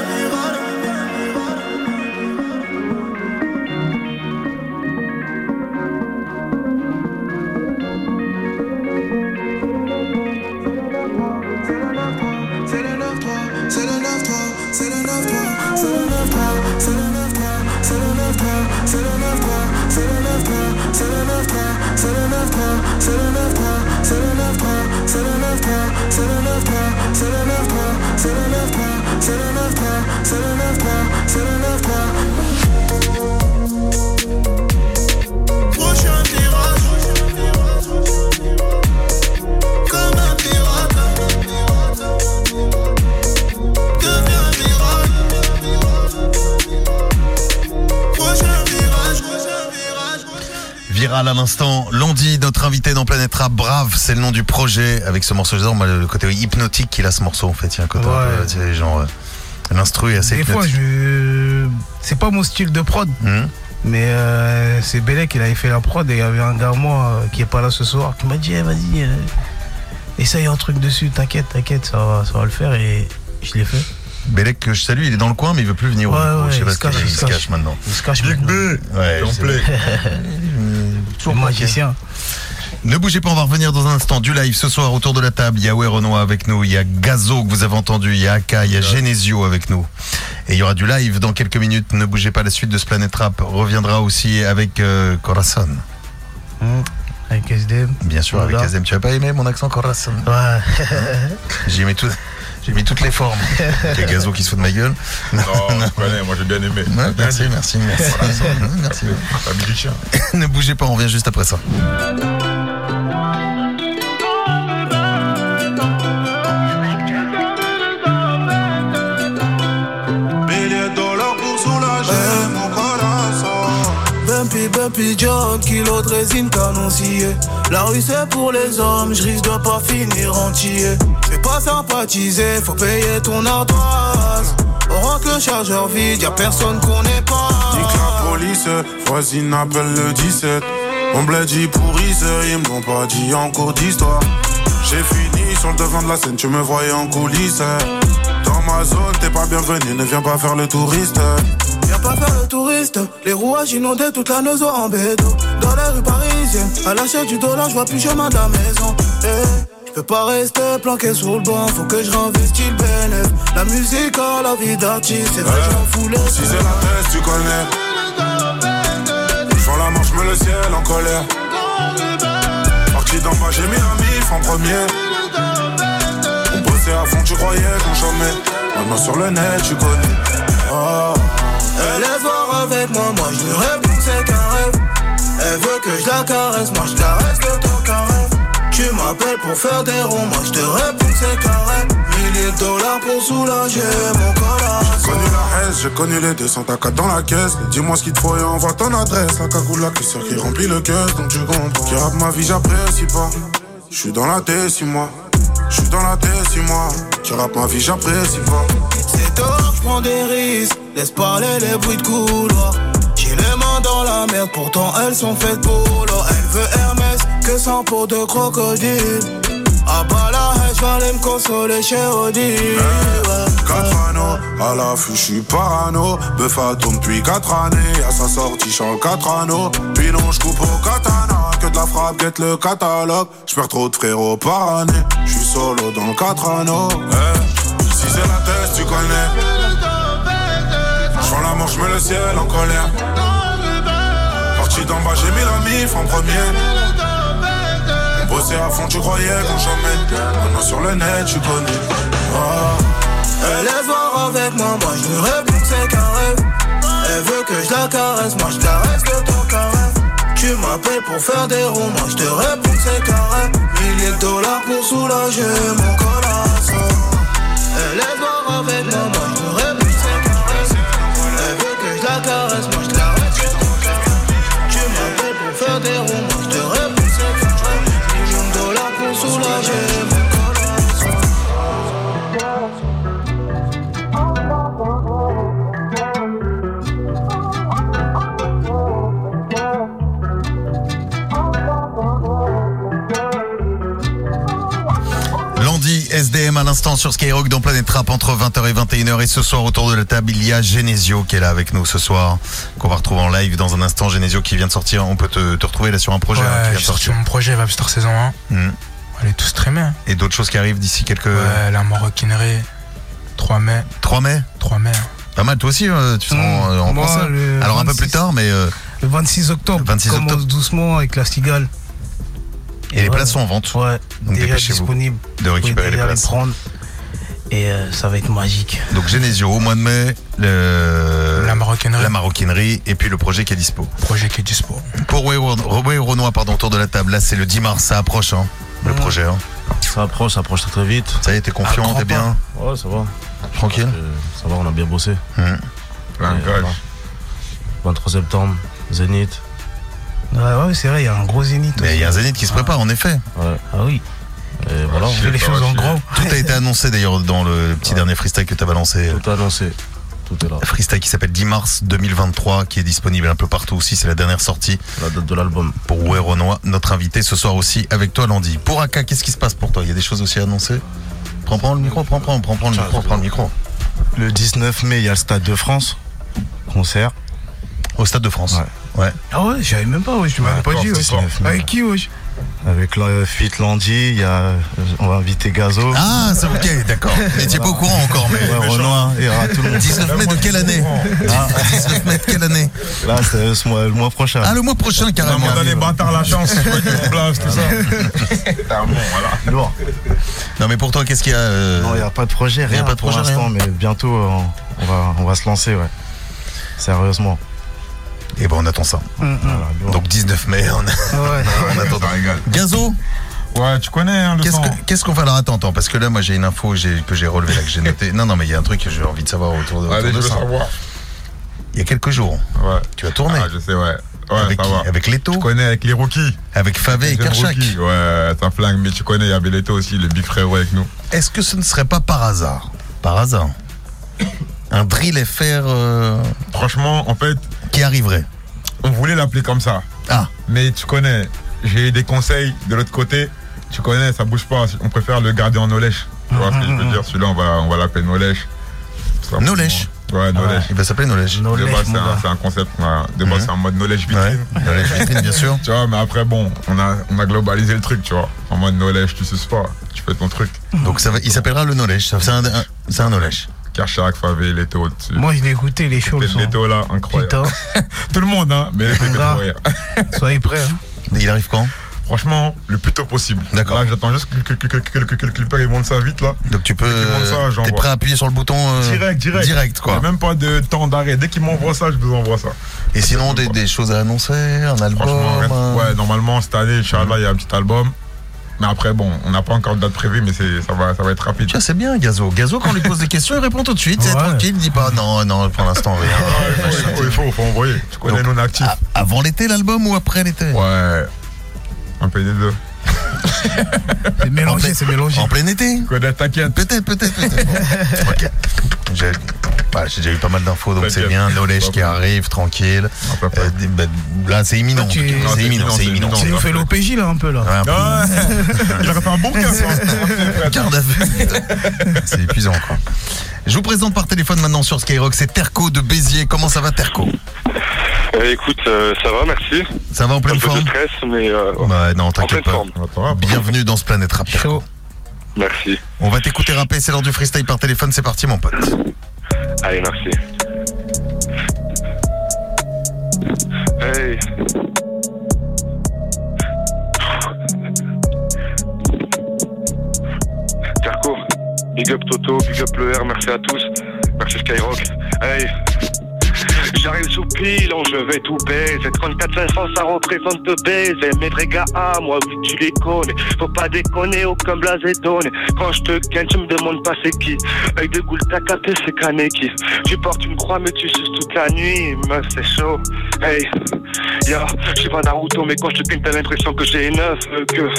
À l'instant. Landy, notre invité dans Planète Rap, Brave, c'est le nom du projet. Avec ce morceau, moi, le côté hypnotique qu'il a ce morceau en fait. Il y a un côté un Ouais. peu, genre. euh, L'instru est assez Des fois, je. C'est pas mon style de prod. Mhm. Mais euh, c'est Bélec qui avait fait la prod et il y avait un gars, moi, euh, qui est pas là ce soir, qui m'a dit Eh, vas-y, euh, essaye un truc dessus, t'inquiète, t'inquiète, ça va, ça va le faire. Et je l'ai fait. Bélec, que je salue, il est dans le coin, mais il veut plus venir. au Ouais, micro. ouais, je sais il pas se cache, il il se cache. maintenant. Il se cache Big. B, Ouais. Toujours magicien. Ne bougez pas, on va revenir dans un instant du live ce soir autour de la table. Il y a Renoir avec nous, il y a Gazo que vous avez entendu, il y a Aka, il y a Genesio avec nous. Et il y aura du live dans quelques minutes. Ne bougez pas, la suite de ce Planet Rap reviendra aussi avec euh, Corazon. Hum, Avec SDM. Bien sûr, avec. Azem. Tu as pas aimé mon accent Corazon Ouais. J'ai mis, tout- j'ai mis toutes les formes. Les Gazo qui se fout de ma gueule. Non, je connais, moi j'ai bien aimé. Ouais, merci, merci, merci. merci. L'habit du chien. ne bougez pas, on revient juste après ça. Bumpy, John, kilo de résine canoncier. La rue c'est pour les hommes, je risque de pas finir entier. Pas sympathiser, faut payer ton ardoise. On rentre le chargeur vide, y'a personne qu'on n'est pas. Nique la police, voisine appelle le 17. On bled dit pourrisse, ils me l'ont pas dit en cours d'histoire. J'ai fini sur le devant de la scène, tu me voyais en coulisses. Dans ma zone, t'es pas bienvenu, ne viens pas faire le touriste. Viens pas faire le touriste, les rouages inondés toute la neuzo en bédo. Dans les rues parisiennes, à l'achat du dollar, je vois plus chemin de la maison. Eh, peux pas rester planqué sous le banc, faut que je réinvestisse le bénéf. La musique a la vie d'artiste, c'est vrai, je m'en fous les Si c'est la tête, tu connais. J'vends la manche, me le ciel en colère. Parti d'en bas, j'ai mis la mif en premier. On bossait à fond, tu croyais qu'on chômait. Maintenant sur le net, tu connais. Oh. Elle laisse voir avec moi, moi je lui réponds c'est qu'un rêve. Elle veut que je la caresse, moi je caresse le temps qu'un rêve. Tu m'appelles pour faire des ronds, moi je te réponds c'est rêve. Milliers de dollars pour soulager mon J'ai connu la haine, j'ai connu les 200 AK dans la caisse. Dis-moi ce qu'il te faut et envoie ton adresse. La cagoule, la caissière qui remplit le caisse, donc tu comprends. Qui rappe ma vie, j'apprécie pas. Je suis dans la tête, si moi. Je suis dans la tête, si moi. Qui rappe ma vie, j'apprécie pas. C'est tort, je prends des risques, laisse parler les bruits de couloir. Les mains dans la merde, pourtant elles sont faites pour l'or. Elle veut Hermès, que sans peau de crocodile. Ah bah la haine, aller me consoler chez Odile. Quatre anneaux, à l'affût, je suis parano. Bœuf à tourne depuis 4 années. À sa sortie, change 4 anneaux. Puis non, je coupe au katana. Que de la frappe, guette le catalogue. Je perds trop de frérots par année. Je suis solo dans le 4 anneaux. Eh, si c'est la tête, tu connais. Je la manche, mets le ciel en colère. D'en bas, j'ai mis la mif en premier. Bossait à fond, tu croyais qu'on chômait. Maintenant sur le net, tu connais. Oh. Elle laisse voir avec moi, moi je réponds que c'est qu'un rêve. Elle veut que je la caresse, moi je caresse temps qu'un rêve. Tu m'appelles pour faire des ronds, moi je te réponds que c'est qu'un rêve. Milliers de dollars pour soulager mon colasso. L'instant sur Skyrock dans Planète Rap entre 20h et 21h. Et ce soir, autour de la table, il y a Genesio qui est là avec nous ce soir, qu'on va retrouver en live dans un instant. Genesio qui vient de sortir. On peut te, te retrouver là sur un projet hein, qui vient de sortir. mon projet Vapstar saison 1. Hmm. Elle est tous très bien. Et d'autres choses qui arrivent d'ici quelques. Ouais, la maroquinerie. 3 mai. 3 mai 3 mai. Pas mal, toi aussi, euh, tu seras en, euh, en Moi, Alors un peu 26. plus tard, mais. euh, Le 26 octobre, 26 commence octobre. doucement avec la Cigale. Et les ouais. places sont en vente. Ouais, Donc déjà dépêchez-vous de récupérer les places. prendre. Et euh, ça va être magique. Donc Genesio au mois de mai, le... La maroquinerie. la maroquinerie et puis le projet qui est dispo. Projet qui est dispo. Pour Way Renoir, pardon, autour de la table, là c'est le 10 mars, ça approche, hein, le projet. Hein. Ça approche, ça approche très très vite. Ça y est, t'es confiant, À grands t'es bien Ouais, ça va. Tranquille Ça va, on a bien bossé. Mhm. Un Et gage. voilà. 23 septembre, Zénith. Ouais, ouais, c'est vrai, il y a un gros zénith. Mais il y a un zénith qui se prépare, en effet. Ah oui. Et voilà. Je fais les choses en grand. Tout a été annoncé d'ailleurs dans le petit dernier freestyle que tu as balancé. Tout annoncé. Tout est là. Freestyle qui s'appelle 10 mars 2023, qui est disponible un peu partout aussi. C'est la dernière sortie. La date de l'album. Pour Rouet Renoir, notre invité ce soir aussi avec toi, Landy. Pour Aka, qu'est-ce qui se passe pour toi? Il y a des choses aussi à annoncer? Prends, prends le micro, prends, prends, prends, prends le micro, prends le micro. Le 19 mai, il y a le Stade de France. Concert. Au Stade de France Ouais. Ah ouais, je savais même pas, ouais, je m'avais pas dit. ouais. Avec qui, wesh Avec le Fit Landy, il y a, euh, on va inviter Gazo. Ah, c'est ok, d'accord. Vous n'étiez pas au courant encore, mais. Ouais, Renoir, tout le monde. 19 mai de quelle année Ah. 19 mai de quelle année Là, c'est ce mois- le mois prochain. Ah, le mois prochain, carrément. On a les bâtards la chance. Blast, tout ça. Bon, voilà. Lourd. Non, mais pour toi, qu'est-ce qu'il y a euh, Non, il n'y a pas de projet, y a rien pas de pour projet, l'instant, mais bientôt, euh, on va, on va se lancer, ouais. Sérieusement. Et ben, on attend ça. Voilà, lourd. Donc 19 mai, on, on attend. Gazo Ouais, tu connais hein, le Qu'est-ce son. que- qu'est-ce qu'on va leur attendre attends, Parce que là, moi, j'ai une info que j'ai relevée, là, que j'ai noté. Non, non, mais il y a un truc que j'ai envie de savoir autour de, autour Allez, de je veux ça. savoir. Il y a quelques jours, Ouais. tu as tourné. Ah, je sais, ouais. Ouais, avec ça va. Avec Leto? Tu connais avec les rookies. Avec Favé et Karchak Ouais, ça flingue, mais tu connais, il y avait Leto aussi, le big frérot avec nous. Est-ce que ce ne serait pas par hasard? Par hasard? Un drill FR euh, Franchement, en fait, qui arriverait on voulait l'appeler comme ça. Ah. Mais tu connais, j'ai eu des conseils de l'autre côté. Tu connais, ça bouge pas. On préfère le garder en Nolèche. Tu vois ce que je veux dire? Celui-là, on va, on va l'appeler Nolèche. Nolèche Ouais, Nolèche. Il va s'appeler Nolèche. De base, c'est un, c'est un concept. ouais. De base, c'est en mode knowledge vitrine. Vitrine, bien sûr. Tu vois, mais après, bon, on a, on a globalisé le truc, tu vois. En mode knowledge, tu suces pas. Tu fais ton truc. Donc ça va, il s'appellera le Nolèche. ça, C'est un, un- c'est un Nolèche. Karchak, Favé, Leto au-dessus. Moi, je l'ai écouté, les shows. le son. Leto là, incroyable. Tout le monde, hein. Mais Leto, rire. Soyez prêts. hein. Il arrive quand? Franchement, le plus tôt possible. D'accord. Là, j'attends juste que, que, que, que, que, que le clipper il monte ça vite là. Donc tu peux. Ça, T'es prêt à appuyer sur le bouton euh, Direct, direct. Direct, quoi. Il y a même pas de temps d'arrêt. Dès qu'il m'envoie ça, je vous envoie ça. Et sinon, des, des choses à annoncer Un album Franchement, ouais, normalement, cette année, Inch'Allah, il y a un petit album. Mais après, bon, on n'a pas encore de date prévue, mais c'est, ça, va, ça va être rapide. Tiens, c'est bien, Gazo. Gazo, quand on lui pose des questions, il répond tout de suite. C'est tranquille, il dit pas non, non, pour l'instant, rien. il faut, il faut, faut envoyer. Tu connais, Donc, nous, on est actifs. avant l'été, l'album ou après l'été? Ouais. Un peu des deux. C'est mélangé, c'est mélangé. En plein été Connais, t'inquiète. Peut-être, peut-être, peut-être. Bon. Ok. J'ai bah, j'ai déjà eu pas mal d'infos, donc c'est bien. Knowledge qui arrive, tranquille. Euh, des- bah, là, c'est imminent. Non, C'est c'est imminent, imminent, c'est c'est imminent. imminent. C'est nous fait l'OPJ là un peu là. Ouais, un peu. Ouais. Il a fait un bon cas, ça. Garde à vue. C'est épuisant, quoi. Je vous présente par téléphone maintenant sur Skyrock, c'est Terco de Béziers. Comment ça va, Terco? Euh, écoute, euh, ça va, merci. Ça va en pleine Un peu forme? de stress, mais euh, Bah non, t'inquiète pas. forme. Bienvenue dans ce Planète Rap. Terco. Merci. On va t'écouter rapper, c'est l'heure du freestyle par téléphone, c'est parti mon pote. Allez, merci. Hey. Big up Toto, big up le R, merci à tous. Merci Skyrock. Hey. J'arrive sous pilon, je vais tout baiser. 34 500 ça représente de baiser Mes gars à moi, oui tu les connais. Faut pas déconner, aucun blasé donné Quand je te ken, tu me demandes pas c'est qui. Œil de goule, t'as capté c'est Kaneki Tu portes une croix mais tu suces toute la nuit Meuf c'est chaud, hey Ya, je suis pas Naruto mais quand je te t'as l'impression que j'ai neuf euh, Que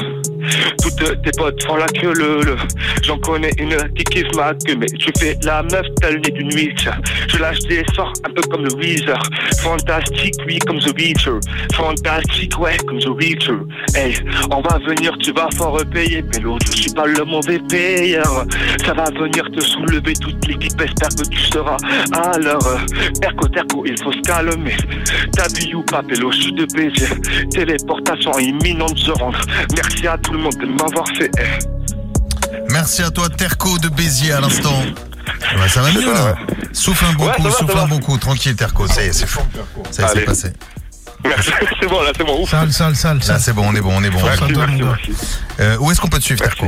toutes tes potes font la queue le. J'en connais une qui kiffe ma queue Mais tu fais la meuf, t'as le nez d'une witch. Je lâche des sorts un peu comme le Weezer. Fantastique, oui, comme The Witcher. Fantastique, ouais, comme The Witcher. Hey, on va venir, tu vas fort payer Mais l'autre, je suis pas le mauvais payeur. Ça va venir te soulever toute l'équipe Espère que tu seras à l'heure. Terco, terco, il faut se calmer. T'as vu ou pas, pélo, je de baiser Téléportation imminente de se rendre Merci à tout le monde de m'avoir fait. Merci à toi Terco de Béziers à l'instant. Ouais, ça va mieux là Souffle un bon Ouais, coup, va, souffle un bon coup, tranquille Terco, ça y est, c'est fou. Ça y est, c'est passé. Merci, c'est bon, là c'est bon, ouf Sale, sale, sale, Là c'est bon, on est bon, on est bon. Merci, toi. Euh, où est-ce qu'on peut te suivre Terco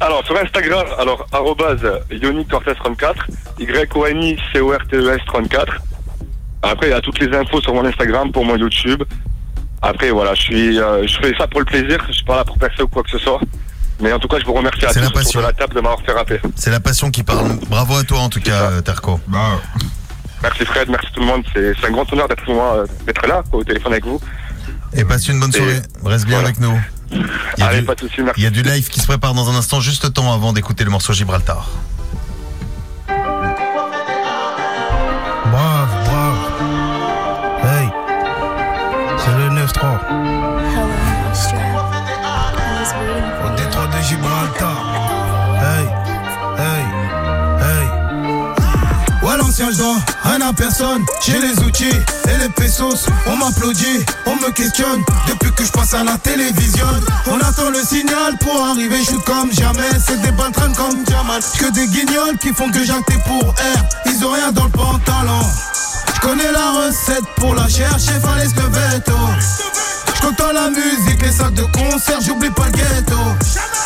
Alors sur Instagram, alors arrobase Yoni Cortez 34, Y-O-N-I C-O-R-T-E-S 34. Après il y a toutes les infos sur mon Instagram pour mon YouTube. Après voilà, je suis euh, je fais ça pour le plaisir, je suis pas là pour percer ou quoi que ce soit. Mais en tout cas je vous remercie à C'est tous la autour passion. de la table de m'avoir fait rapper. C'est la passion qui parle. Bravo à toi en tout cas euh, Terco. Bah, Merci Fred, merci tout le monde, c'est un grand honneur d'être moi, euh, d'être là quoi, au téléphone avec vous. Et passe une bonne soirée. Reste bien avec nous. Il y, a Allez, du, pas de soucis, merci. il y a du live qui se prépare dans un instant, juste temps avant d'écouter le morceau Gibraltar. Je dois rien à personne. J'ai les outils et les pesos. On m'applaudit, on me questionne. Depuis que je passe à la télévision, on attend le signal pour arriver. Shoot comme jamais. C'est des balles traînent comme Jamal. Que des guignols qui font que j'acte pour R. Ils ont rien dans le pantalon. Je connais la recette pour la chercher, fallait se lever tôt. Je la musique, les salles de concert, j'oublie pas le ghetto.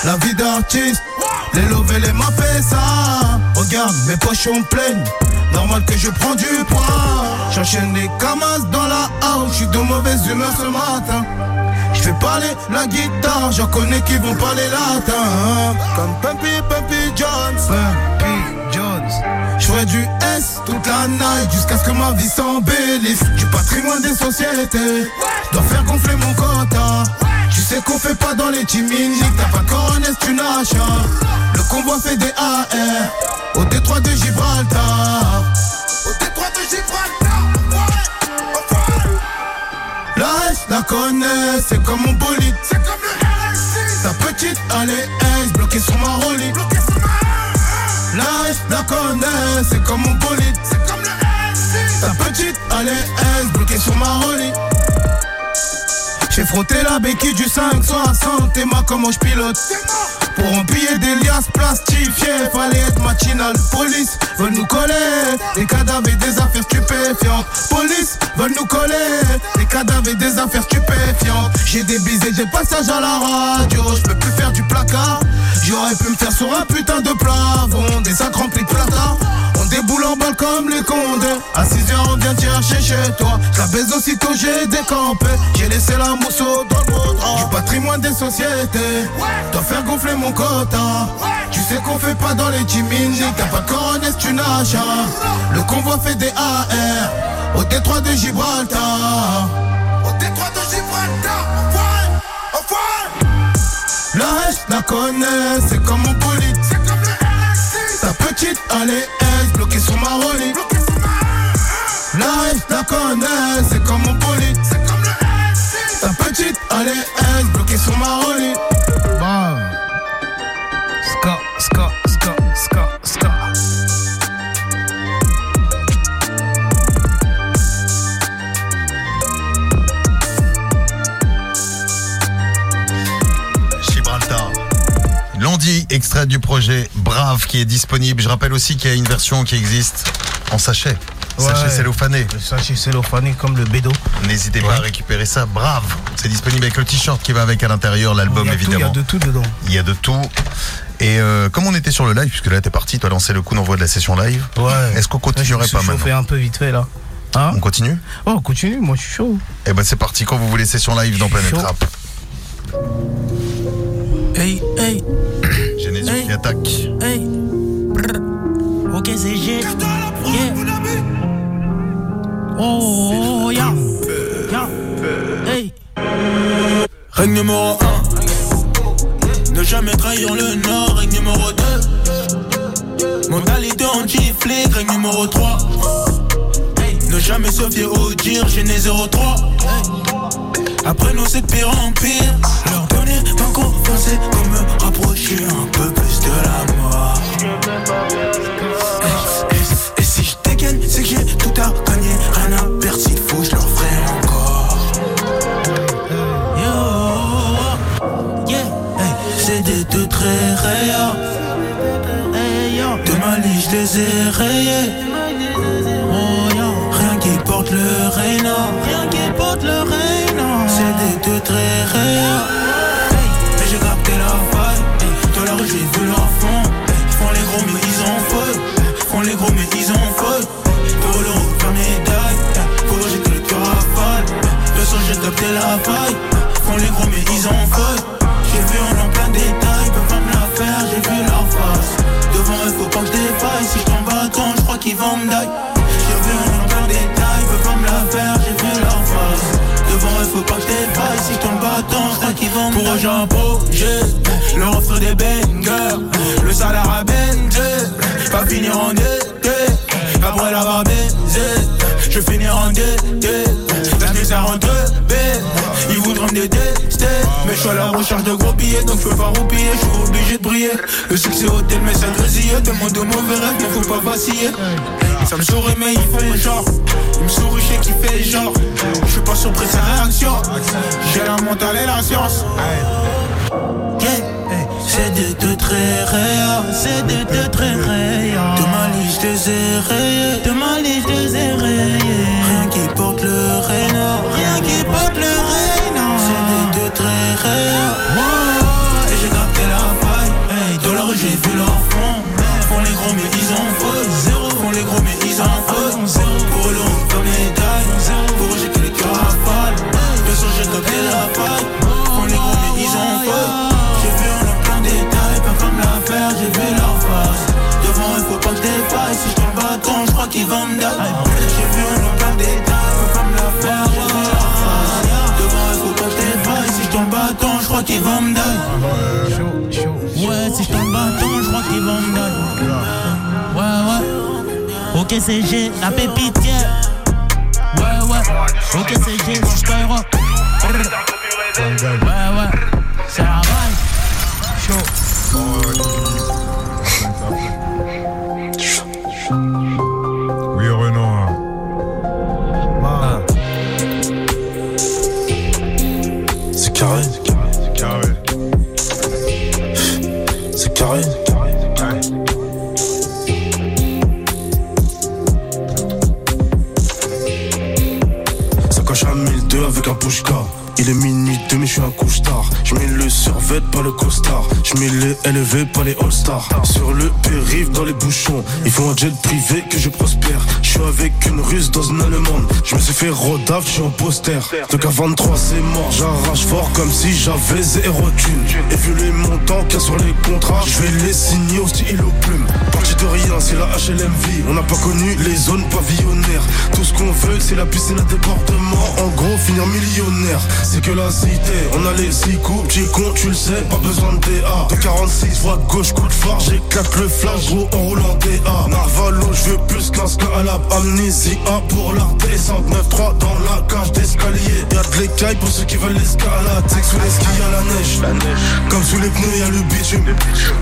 La vie d'artiste, les lovés, les m'a fait ça. Regarde, mes poches sont pleines. Normal que je prends du poids. J'enchaîne les camas dans la house, je suis de mauvaise humeur ce matin. Je fais parler la guitare, j'en connais qui vont parler latin. Comme Pumpy Pumpy Jones. Pumpy Jones. Ferai du S toute la night jusqu'à ce que ma vie s'embellisse. Du patrimoine des sociétés, dois faire gonfler mon quota. Sais qu'on fait pas dans les chiminiques, t'as pas de coronet, tu nages. Le convoi fait des AR au détroit de Gibraltar. Au détroit de Gibraltar. La la connais, c'est comme mon bolide. C'est comme le Ta petite, allez, S, bloquée sur ma rollie. La S, la connais, c'est comme mon bolide. C'est comme le Ta petite, allez, S, bloquée sur ma rollie. J'ai frotté la béquille du 560 et moi comment je pilote Pour empiller des liasses plastifiées Fallait être matinal Police veulent nous coller Des cadavres et des affaires stupéfiantes. Police veulent nous coller Des cadavres et des affaires stupéfiantes. J'ai des bises et des passages à la radio. Je peux plus faire du placard. J'aurais pu me faire sur un putain de plafond Des sacs remplis de plata déboule en balle comme les condés À 6h on vient te chercher chez toi. La baise aussitôt j'ai décampé. J'ai laissé la mousseau dans le vaudra Du patrimoine des sociétés. Dois faire gonfler mon quota. Tu sais qu'on fait pas dans les chiminiques T'as pas de tu nages Le convoi fait des AR Au détroit de Gibraltar. Au détroit de Gibraltar. Enfoiré, enfoiré La hache la connaît. C'est comme mon bolide petite, allez, S, bloquée sur ma rollie. La S, la connais, c'est comme mon bolide. C'est comme le Ta petite, allez, S, bloquée sur ma rollie. Extrait du projet Brave qui est disponible. Je rappelle aussi qu'il y a une version qui existe en sachet. Sachet cellophané. Le sachet cellophané comme le bédo. N'hésitez pas à récupérer ça. Brave. C'est disponible avec le t-shirt qui va avec à l'intérieur, l'album évidemment. Il y a de tout dedans. Il y a de tout. Et euh, comme on était sur le live, puisque là t'es parti, tu as lancé le coup d'envoi de la session live. Ouais. Est-ce qu'on continuerait Je pas maintenant un peu vite fait là. Hein On continue Oh, on continue, moi je suis chaud. Eh ben c'est parti quand vous voulez session live dans Planète. Rap. Hey, hey, Hey. qui attaque. hey. Brr. Ok, c'est G. Yeah. Oh, ya. Ya. Hey. Règne numéro 1 Ne jamais trahir le nord Règne numéro 2 Mentalité anti-flic Règne numéro 3 Ne jamais se fier au dire J'ai né 03 Après nous c'est de pire en pire ma confiance C'est de me rapprocher un peu plus de la mort Et, et- et si je dégaine C'est que j'ai tout à gagner Rien à perdre s'il faut je leur ferai encore Yo, yeah, c'est des deux traits rayés. De ma liche, je les ai rayés. Rien qui porte le reina. Rien qui porte le reina. C'est des deux traits rayés. J'ai vu leur fond. Ils font les gros, mais ils en feu. Ils font les gros, mais ils en feu. Pour le faire médaille. Pour j'ai que le cœur rafale. Le son, j'ai capté la faille. Ils font les gros, mais ils en feu. J'ai vu en en plein détail. Ils peuvent pas me la faire, j'ai vu leur face. Devant eux, faut pas que je défaille. Si je tombe à temps, je crois qu'ils vont me die. J'ai vu en en plein détail. Ils peuvent pas me la faire, j'ai vu leur face. Devant eux, faut pas que je défaille. vendre Pour j'ai un projet Le refrain des bangers À Benz Pas finir en été Après l'avoir baisé Je finir en La nuit ça rentre bête Ils voudront me détester. Mais je suis à la recherche de gros billets Donc je peux pas roupiller. Je suis obligé de briller. Le succès hôtel mais ça grésille. Demande de mauvais rêves mais faut pas vaciller. Ça me sourit mais il fait genre. Il me sourit, qu'il fait genre. Je suis pas surpris sa réaction. J'ai la mentale et la science. Yeah. C'est de te très réel, c'est de te très réel. De ma liste des rayé, de ma liste des rayé. Rien qui porte le rénard, rien qui porte le rénard. C'est de te très réel. Me dire. J'ai vu on comme la. Devant il faut pas défaille, si je tombe crois qu'ils vont me dire. Ouais, si je tombe bâton, je qu'ils vont me dire. Ouais, ouais. Ok, c'est la pépite. Ouais, ouais. Ok, c'est G, je Skyrock. Ouais, ouais. C'est la vibe. Chaud. Survêt, pas le costard. Je mets les LV, pas les all-stars. Sur le périph, dans les bouchons. Ils font un jet privé que je prospère. Je suis avec une russe dans une allemande. Je me suis fait rodaf, je suis en poster. Donc à 23, c'est mort. J'arrache fort comme si j'avais zéro thune. Et vu les montants qu'il y a sur les contrats, je vais les signer au stylo plume. Parti de rien, c'est la HLMV. On n'a pas connu les zones pavillonnaires. Tout ce qu'on veut, c'est la piscine à débordement. En gros, finir millionnaire. C'est que la cité, on a les six coups. Petit con, tu le sais, pas besoin de DA. De 46, voie gauche, coup de phare. J'éclate le flash, gros, en roulant DA. Narvalo, je veux plus qu'un la amnésie. A pour l'art descente 9-3 dans la cage d'escalier. Y'a de l'écaille pour ceux qui veulent l'escalade. C'est que sous les skis, y'a la neige. La neige. Comme sous les pneus, y'a le bitume.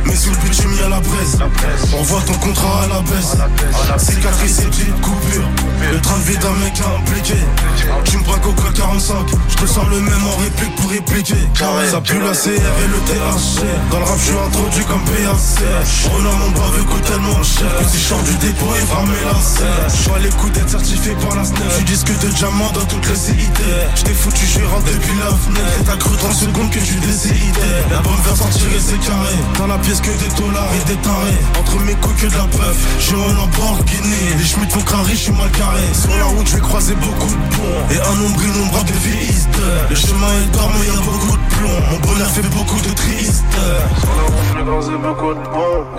Mais sous le bitume, y'a la braise. On voit ton contrat à la baisse. Cicatrice et petite coupure. Le train de vie d'un mec impliqué. Tu me braques au col 45. Je te sors le même en réplique pour répliquer. Ça pue la CR et le THC. Dans le rap, je suis introduit comme PAC. Renard mon baveux coûte tellement cher que si je sors du dépôt, il va me lacets. Je suis à l'écoute d'être certifié par la SNEF. Je disque de diamant dans toutes les CIT. Je t'ai foutu gérant depuis la fenêtre. Et t'as cru 30 secondes que tu décidais. La bombe vient sortir et c'est carré. Dans la pièce que des dollars et des tarés. Entre mes couilles que de la peuf. J'ai un Lamborghini. Les schmitts font crari, je suis mal carré. Sur la route, je vais croiser beaucoup de ponts. Et un nombre innombrable de vies. Le chemin est d'or, mais y a beaucoup de plomb. Mon bonheur fait beaucoup de tristes. Sur la route, je vais croiser beaucoup de.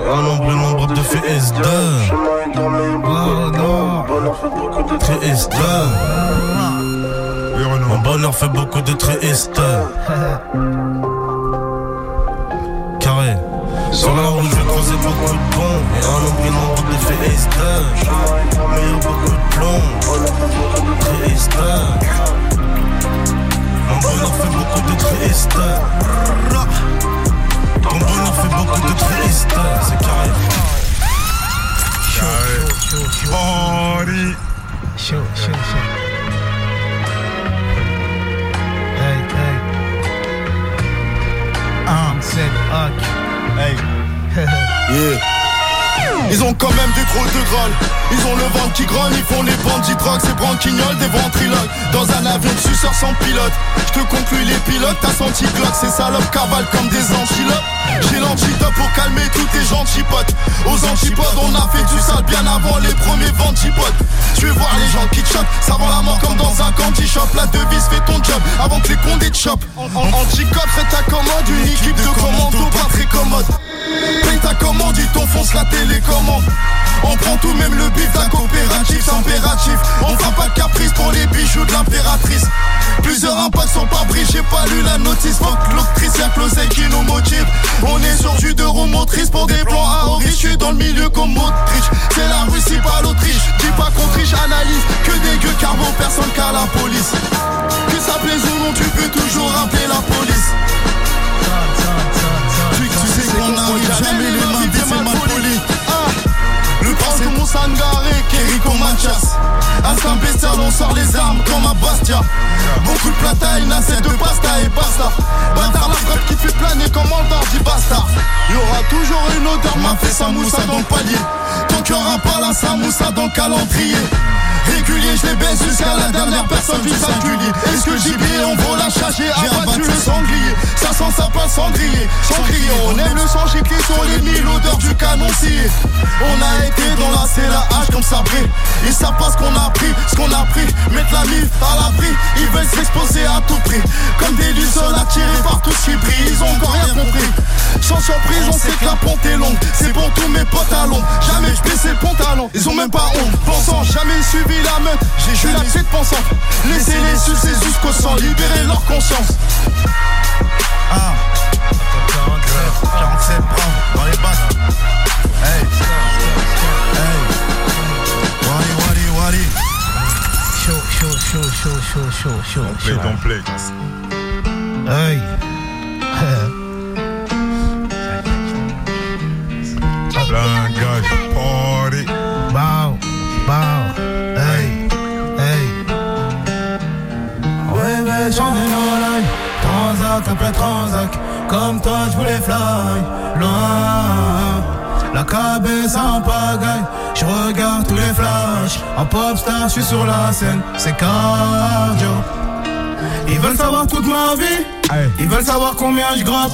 Et un nombre innombrable de. Le chemin est mais y a beaucoup de. Mon bonheur fait beaucoup de tristes. Mon bonheur fait beaucoup de tristes. Carré. Sur la route, je vais croiser beaucoup de ponts. Et un nombre innombrable de fies. Mais y a beaucoup de plomb. Mon bonheur fait beaucoup de tristes. Ton bonheur fait beaucoup de tristes. C'est carré. Body. Chaud, chaud, chaud. Hey, hey. Un, sept, hack. Hey. Yeah. Ils ont quand même des trop de Graal Ils ont le ventre qui grogne, ils font les bandits drogues C'est branquignoles, des ventriloques. Dans un avion de suceur sans pilote. Je te conclus les pilotes, t'as senti Glock Ces salopes cavalent comme des antilopes. J'ai l'antidote pour calmer tous tes gentils potes Aux antipodes, on a fait du sale bien avant les premiers ventipodes Tu veux voir les gens qui chopent Ça vend la mort comme dans un candy shop. La devise fait ton job avant que les condés te chopent. Anticop, c'est ta commande Une équipe de commando pas très commode Paye ta commande, il t'enfonce la télécommande on prend tout, même le bif d'un coopératif, c'est impératif. On fera pas de caprice pour les bijoux de l'impératrice. Plusieurs impacts sont pas pris, j'ai pas lu la notice. Fuck y'a que qui nous motive. On est sur jus de roue motrice pour des plans à Henri. Je suis dans le milieu comme Modric. C'est la Russie, pas l'Autriche. Dis pas qu'on triche, analyse. Que des gueux carbone, personne qu'à la police. Que ça plaise ou non, tu peux toujours rappeler la police. Tu, sais qu'on arrive Sangaré, Keriko Manchas À on sort les armes comme à Bastia. Beaucoup de plata, une assiette de pasta et basta. Bâtard la frappe qui fait planer comme Andorre dit basta. Y'aura toujours une odeur m'a fait sa moussa dans le palier Tant qu'il y aura pas la samoussa dans le calendrier. Régulier, je les baisse jusqu'à la dernière personne du singulier Est-ce que j'y brille, on va la charger J'ai abattu le sanglier? Ça sent ça pas cendrier Sanglier, on aime le sang giclé sur les mille odeurs du canon scié On a été dans la hache comme ça brille Ils savent pas ce qu'on a pris, ce qu'on a pris. Mettre la mif à l'abri Ils veulent s'exposer à tout prix. Comme des lucioles attirés par Sans surprise, on sait que la pente est longue. C'est pour tous mes long Jamais je baisse le pantalon Ils ont même pas honte. Pensant jamais suivi la meute. J'ai juste la tête pensante. Laissez-les sucer jusqu'au sang Libérer leur conscience. Ah. 47 bras dans les battes Hey. Hey. Wally Wally Wally. Chaud chaud chaud chaud chaud chaud chaud. Don't play, don't play. Hey Langage, party. Bow Bow Hey Hey Ouais, mais j'en ai dans l'œil. Transac après transac. Comme toi, je voulais fly. Loin. La cabesse en pagaille. Je regarde tous les flashs. En pop star, je suis sur la scène. C'est cardio. Ils veulent savoir toute ma vie. Ils veulent savoir combien je gratte.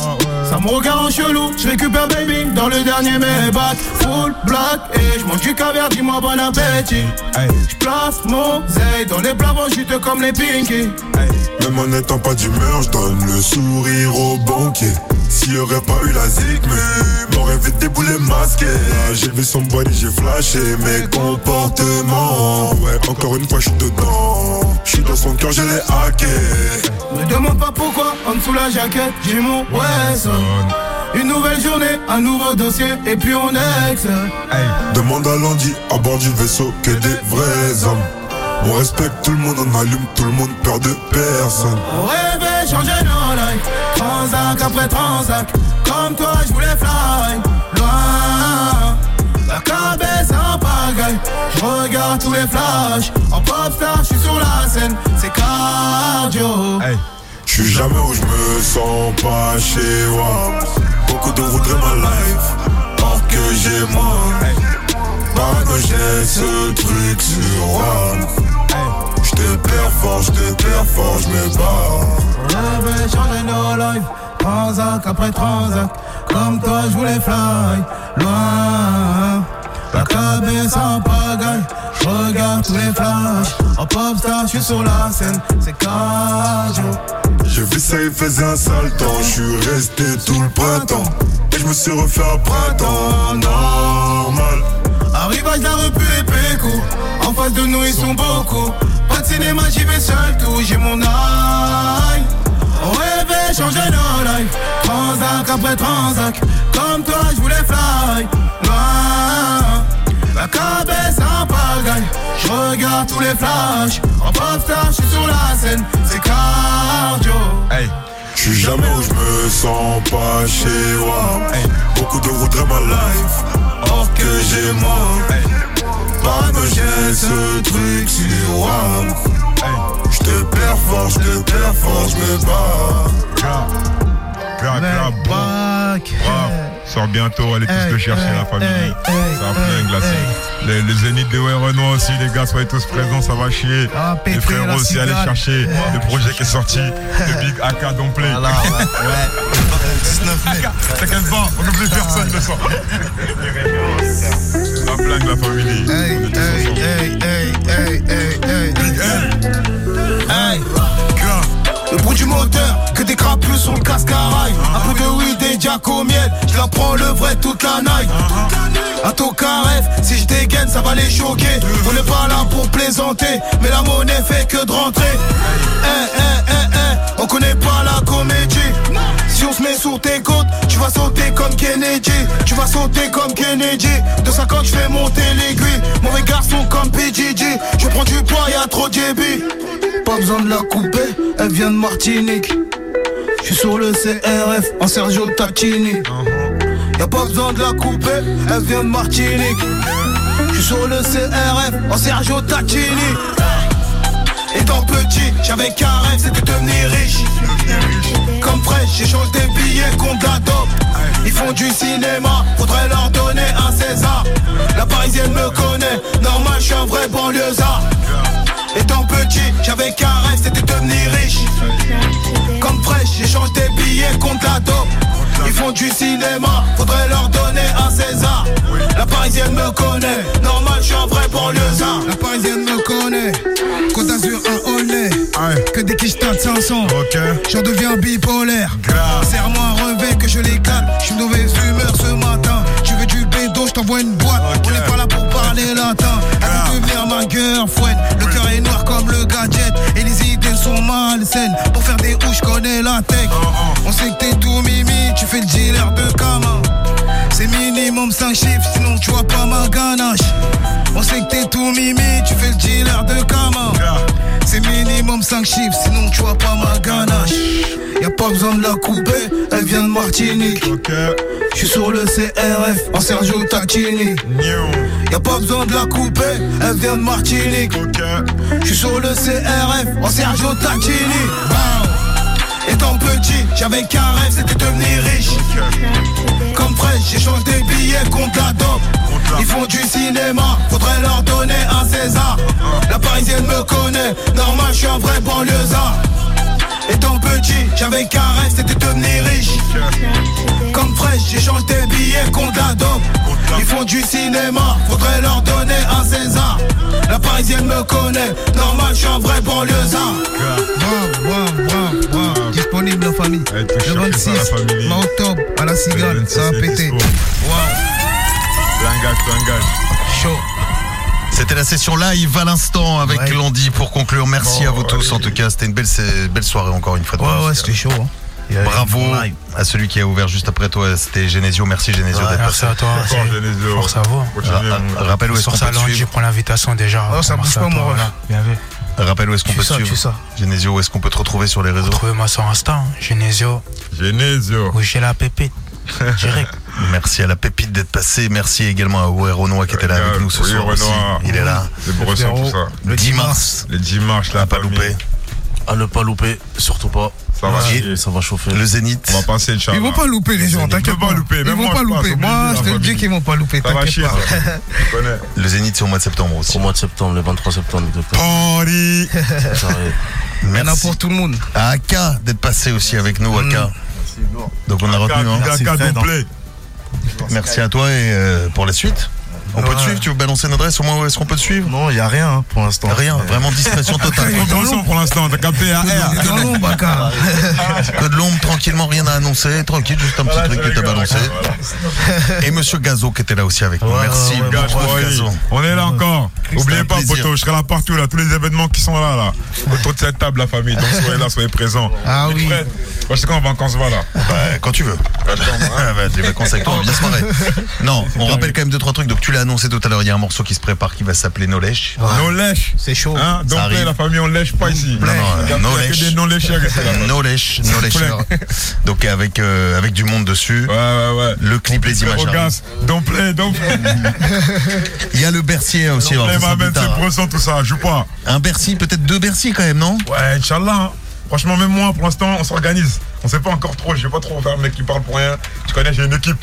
Ça me regarde en chelou. Je récupère baby dans le dernier Maybach. Full black et je mange du caviar. Dis-moi bon appétit. Je place mon zay dans les blavons juteux comme les pinky. Même en n'étant pas d'humeur, je donne le sourire au banquier. S'il y aurait pas eu la zig, mais m'aurait fait des boulets masqués. Là, J'ai vu son body, j'ai flashé mes comportements. Ouais, encore une fois, je suis dedans. Je suis dans son cœur, je l'ai hacké. Me demande pas pourquoi, en dessous la jaquette, j'ai mon Wesson. Une nouvelle journée, un nouveau dossier, et puis on excelle. Demande à Landy à bord du vaisseau que des vrais hommes. On respecte tout le monde, on allume tout le monde, peur de personne. On rêvait changer nos lives, transac après transac. Comme toi, je voulais fly. La en pagaille, je regarde tous les flashs. En pop star, je suis sur la scène, c'est cardio. Je suis jamais où je me sens pas chez moi. Beaucoup de voudraient ma life, or que j'ai moi. Parano, j'ai ce truc sur moi. J'te performe, j'te performe, j'me bats. On rêvait changer nos lives, transac après transac. Comme toi, je voulais fly, loin. La cabesse en pagaille, je regarde tous les flashs. En pop star, je suis sur la scène, c'est cardio. J'ai vu ça, il faisait un sale temps. Je suis resté tout le printemps. Et je me suis refait un printemps normal. Arrivage la rue et Péco En face de nous ils sont beaucoup Pas de cinéma j'y vais seul tout J'ai mon eye On rêvait changer nos Transac après transac Comme toi je voulais fly La cabesse en pagaille. Je regarde tous les flashs. En pop star je suis sur la scène. C'est cardio. Hey. Je suis jamais où je me sens pas chez moi. Beaucoup de voudraient ma life, or que j'ai moi. Parano, j'ai ce truc sur moi. Je te performe, je te performe, je me bats. Grave, bon. Grave. Sort bientôt, allez tous le chercher, la famille. Ça va flingue là. c'est- Les, les zéniths de Renault aussi, les gars, soyez tous présents, ça va chier. les péter frères la aussi, allez chercher le projet qui est sorti, le Big AK Don't Play. Voilà, ouais, ouais. 19 mai. T'inquiète pas, on n'oublie personne de ça. Ça flingue la famille. Hey, hey, hey, hey, hey, hey, hey. Big Hey. Bruit du moteur, que des crapules sur le casque à Un peu de weed et jack au miel, je la prends le vrai toute la night À ton caref, si je dégaine ça va les choquer On n'est pas là pour plaisanter, mais la monnaie fait que de rentrer Eh, eh, eh, eh, on connaît pas la comédie Si on se met sur tes côtes, tu vas sauter comme Kennedy. Tu vas sauter comme Kennedy. De 50, je fais monter l'aiguille. Mauvais garçon comme PGG. Je prends du poids, y'a trop de débit. Pas besoin de la couper, elle vient de Martinique. Je suis sur le CRF en Sergio Tacchini. Y'a pas besoin de la couper, elle vient de Martinique. Je suis sur le CRF en Sergio Tacchini. Étant petit, j'avais qu'un rêve, c'était devenir riche. Comme fraîche, j'échange des billets contre la dope. Ils font du cinéma, faudrait leur donner un César. La parisienne me connaît, normal, je suis un vrai banlieusard. Étant petit, j'avais qu'un rêve, c'était devenir riche. Comme fraîche, j'échange des billets contre la dope. Ils font du cinéma, faudrait leur donner un César. La parisienne me connaît, normal, je suis un vrai banlieusard. La parisienne me connaît, Côte d'Azur, un Olney. Que des quiches de 500. J'en deviens bipolaire. Serre-moi un revêt que je l'éclate. Je suis mauvaise humeur ce matin. Tu veux du bédo, je t'envoie une boîte. On n'est pas là pour parler latin. Elle veut devenir ma girlfriend. Le je connais la tech. On sait que t'es tout mimi, tu fais le dealer de Kama. C'est minimum 5 chiffres, sinon tu vois pas ma ganache. On sait que t'es tout mimi, tu fais le dealer de Kama. C'est minimum 5 chiffres, sinon tu vois pas ma ganache. Y'a pas besoin de la couper, elle vient de Martinique. Je suis sur le CRF en Sergio Tacchini. Y'a pas besoin de la couper, elle vient de Martinique. Je suis sur le CRF en Sergio Tacchini. Wow. Étant petit, j'avais qu'un rêve, c'était devenir riche. Comme fraîche, j'échange des billets contre la dope. Ils font du cinéma, faudrait leur donner un César. La parisienne me connaît, normal, je suis un vrai banlieusard. Étant petit, j'avais qu'un rêve, c'était devenir riche. Comme fraîche, j'échange des billets contre la dope. Ils font du cinéma, faudrait leur donner un César. La parisienne me connaît, normal, je suis un vrai banlieusard. Wow, wow, wow, wow. Disponible en famille. Le 26, en octobre, à la cigale, ça va péter. Wow. Langage, langage. Chaud. C'était la session live à l'instant avec Landy pour conclure. Merci à vous tous. En tout cas, c'était une belle, belle soirée encore une fois. de Ouais, ouais, c'était chaud. hein. Bravo à celui qui a ouvert juste après toi, c'était Genesio. Merci Genesio Ouais, d'être merci passé. à toi. Encore, Genesio. Force à vous. Ra- Rappelle où est-ce qu'on peut te suivre. prends l'invitation déjà. Oh, ça Merci bouge à pas, toi, mon ref. voilà. Bien vu. Rappelle où est-ce qu'on peut te ça, tu suivre. ça. Genesio, où est-ce qu'on peut te retrouver sur les réseaux Trouvez-moi sur Insta, hein, Genesio. Genesio. Où j'ai la pépite. Direct. Merci à la pépite d'être passé. Merci également à Oué Renoir qui était là avec nous ce Oui, soir aussi. Il est là. Tout ça. Le 10 mars. Les dimanches, là, pas loupé. À ne pas louper, surtout pas. Ça va chier. ça va chauffer. Le Zénith. On va passer, Ils Inch'Allah. vont pas louper les gens, Ils t'inquiète vont pas louper, Ils vont moi, pas louper. Moi, je te le dis qu'ils vont pas louper, Ça va t'inquiète chier. Le Zénith, c'est au mois de septembre aussi. Au mois de septembre, le 23 septembre. Party. Il y en a Merci pour tout le monde. à Aka d'être passé aussi avec nous, Aka. Donc on a retenu. hein. Aka, Aka, doublé. Merci à toi et euh, pour la suite. On peut te suivre Tu veux balancer une adresse au moins où est-ce qu'on peut te suivre Non, il n'y a rien hein, pour l'instant. Rien, vraiment discrétion totale. Trop dans le son pour l'instant, t'as capté AR. L'ombre. Que de l'ombre, tranquillement, rien à annoncer, tranquille, juste un petit Voilà, truc que t'as balancé. Et Monsieur Gazo qui était là aussi avec nous. Merci. Gazo. On est là encore. C'était Oubliez un pas, poto, je serai là partout, là. Tous les événements qui sont là, là. Autour de cette table, la famille. Donc soyez là, soyez présents. Ah oui. je sais quand en vacances, voilà. Bah, quand tu veux. Les vacances avec toi, on va bien se marrer. Non, on rappelle quand même deux, trois trucs. Donc, tu l'as annoncé tout à l'heure, il y a un morceau qui se prépare qui va s'appeler No Lèche. Non lèche. C'est chaud. Hein, donc, la famille, on lèche pas ici. Non, non, a- no lèche. des non. No Lèche, No. Donc, avec, euh, avec du monde dessus. Ouais, ouais, ouais. Le clip, les images. Play, don't play. Il y a le Bercier aussi. Belle, c'est tout ça. Joue pas. Un Bercy, peut-être deux Bercy quand même, non? Ouais, Inch'Allah. hein. Franchement, même moi, pour l'instant, on s'organise. On sait pas encore trop. Je vais pas trop faire le mec qui parle pour rien. Tu connais, j'ai une équipe.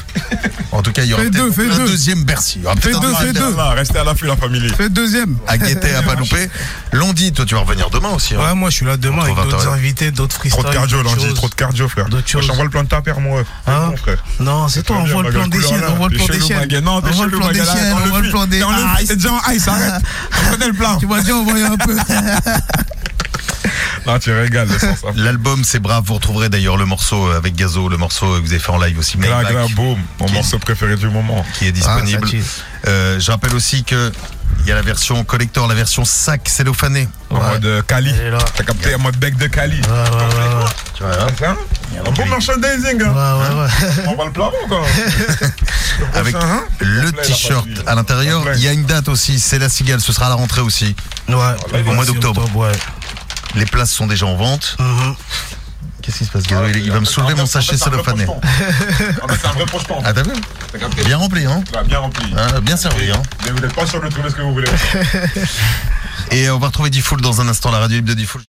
En tout cas, il y aura Fais deux, peut-être fais un deux. deuxième Bercy. Il y aura Fais peut-être deux, un fais deux. Restez à l'affût, la famille. Fais deuxième. à guetter, à pas louper. Londi, toi, tu vas revenir demain aussi. hein. Ouais, moi je suis là demain Entre avec 20 d'autres invités, d'autres freestyles. Trop de cardio, d'autres choses. trop de cardio, frère. D'autres Moi, je choses. t'envoie le plan de ta paire, mon ref. Hein frère. Non, c'est toi, on voit le plan des chiennes, on voit le plan des chiennes. Non, On t'es voit le chelou, plan des chiennes, on voit le plan des. T'es en Ah, T'es déjà en ice, arrête. Je connais le plan. Tu m'as déjà envoyé un peu. Non, tu régales, le sens. hein. L'album, c'est brave. Vous retrouverez d'ailleurs le morceau euh, avec Gazo, le morceau que vous avez fait en live aussi. Gra, gra, boom. Mon est- morceau préféré du moment. qui est disponible. Ah. Euh, je rappelle aussi que Il y a la version collector, la version sac cellophané. En mode euh, Cali. T'as capté en mode bec de Cali. Tu vois, hein C'est un, bon merchandising. Hein. On va le plafond quoi. Avec hein le t-shirt à l'intérieur. Il y a une date aussi, c'est la cigale, ce sera à la rentrée aussi. Ouais, Au mois d'octobre. Les places sont déjà en vente. Mhm. Qu'est-ce qui se passe, Gazo il, il va me soulever mon sachet. Ah, mais C'est un vrai pocheton. Ah, t'as vu T'as capté Bien rempli, hein Bien rempli. Ah, Bien servi, hein Mais vous n'êtes pas sûr de trouver ce que vous voulez. Et on va retrouver Diffoul dans un instant, la radio libre de Diffoul.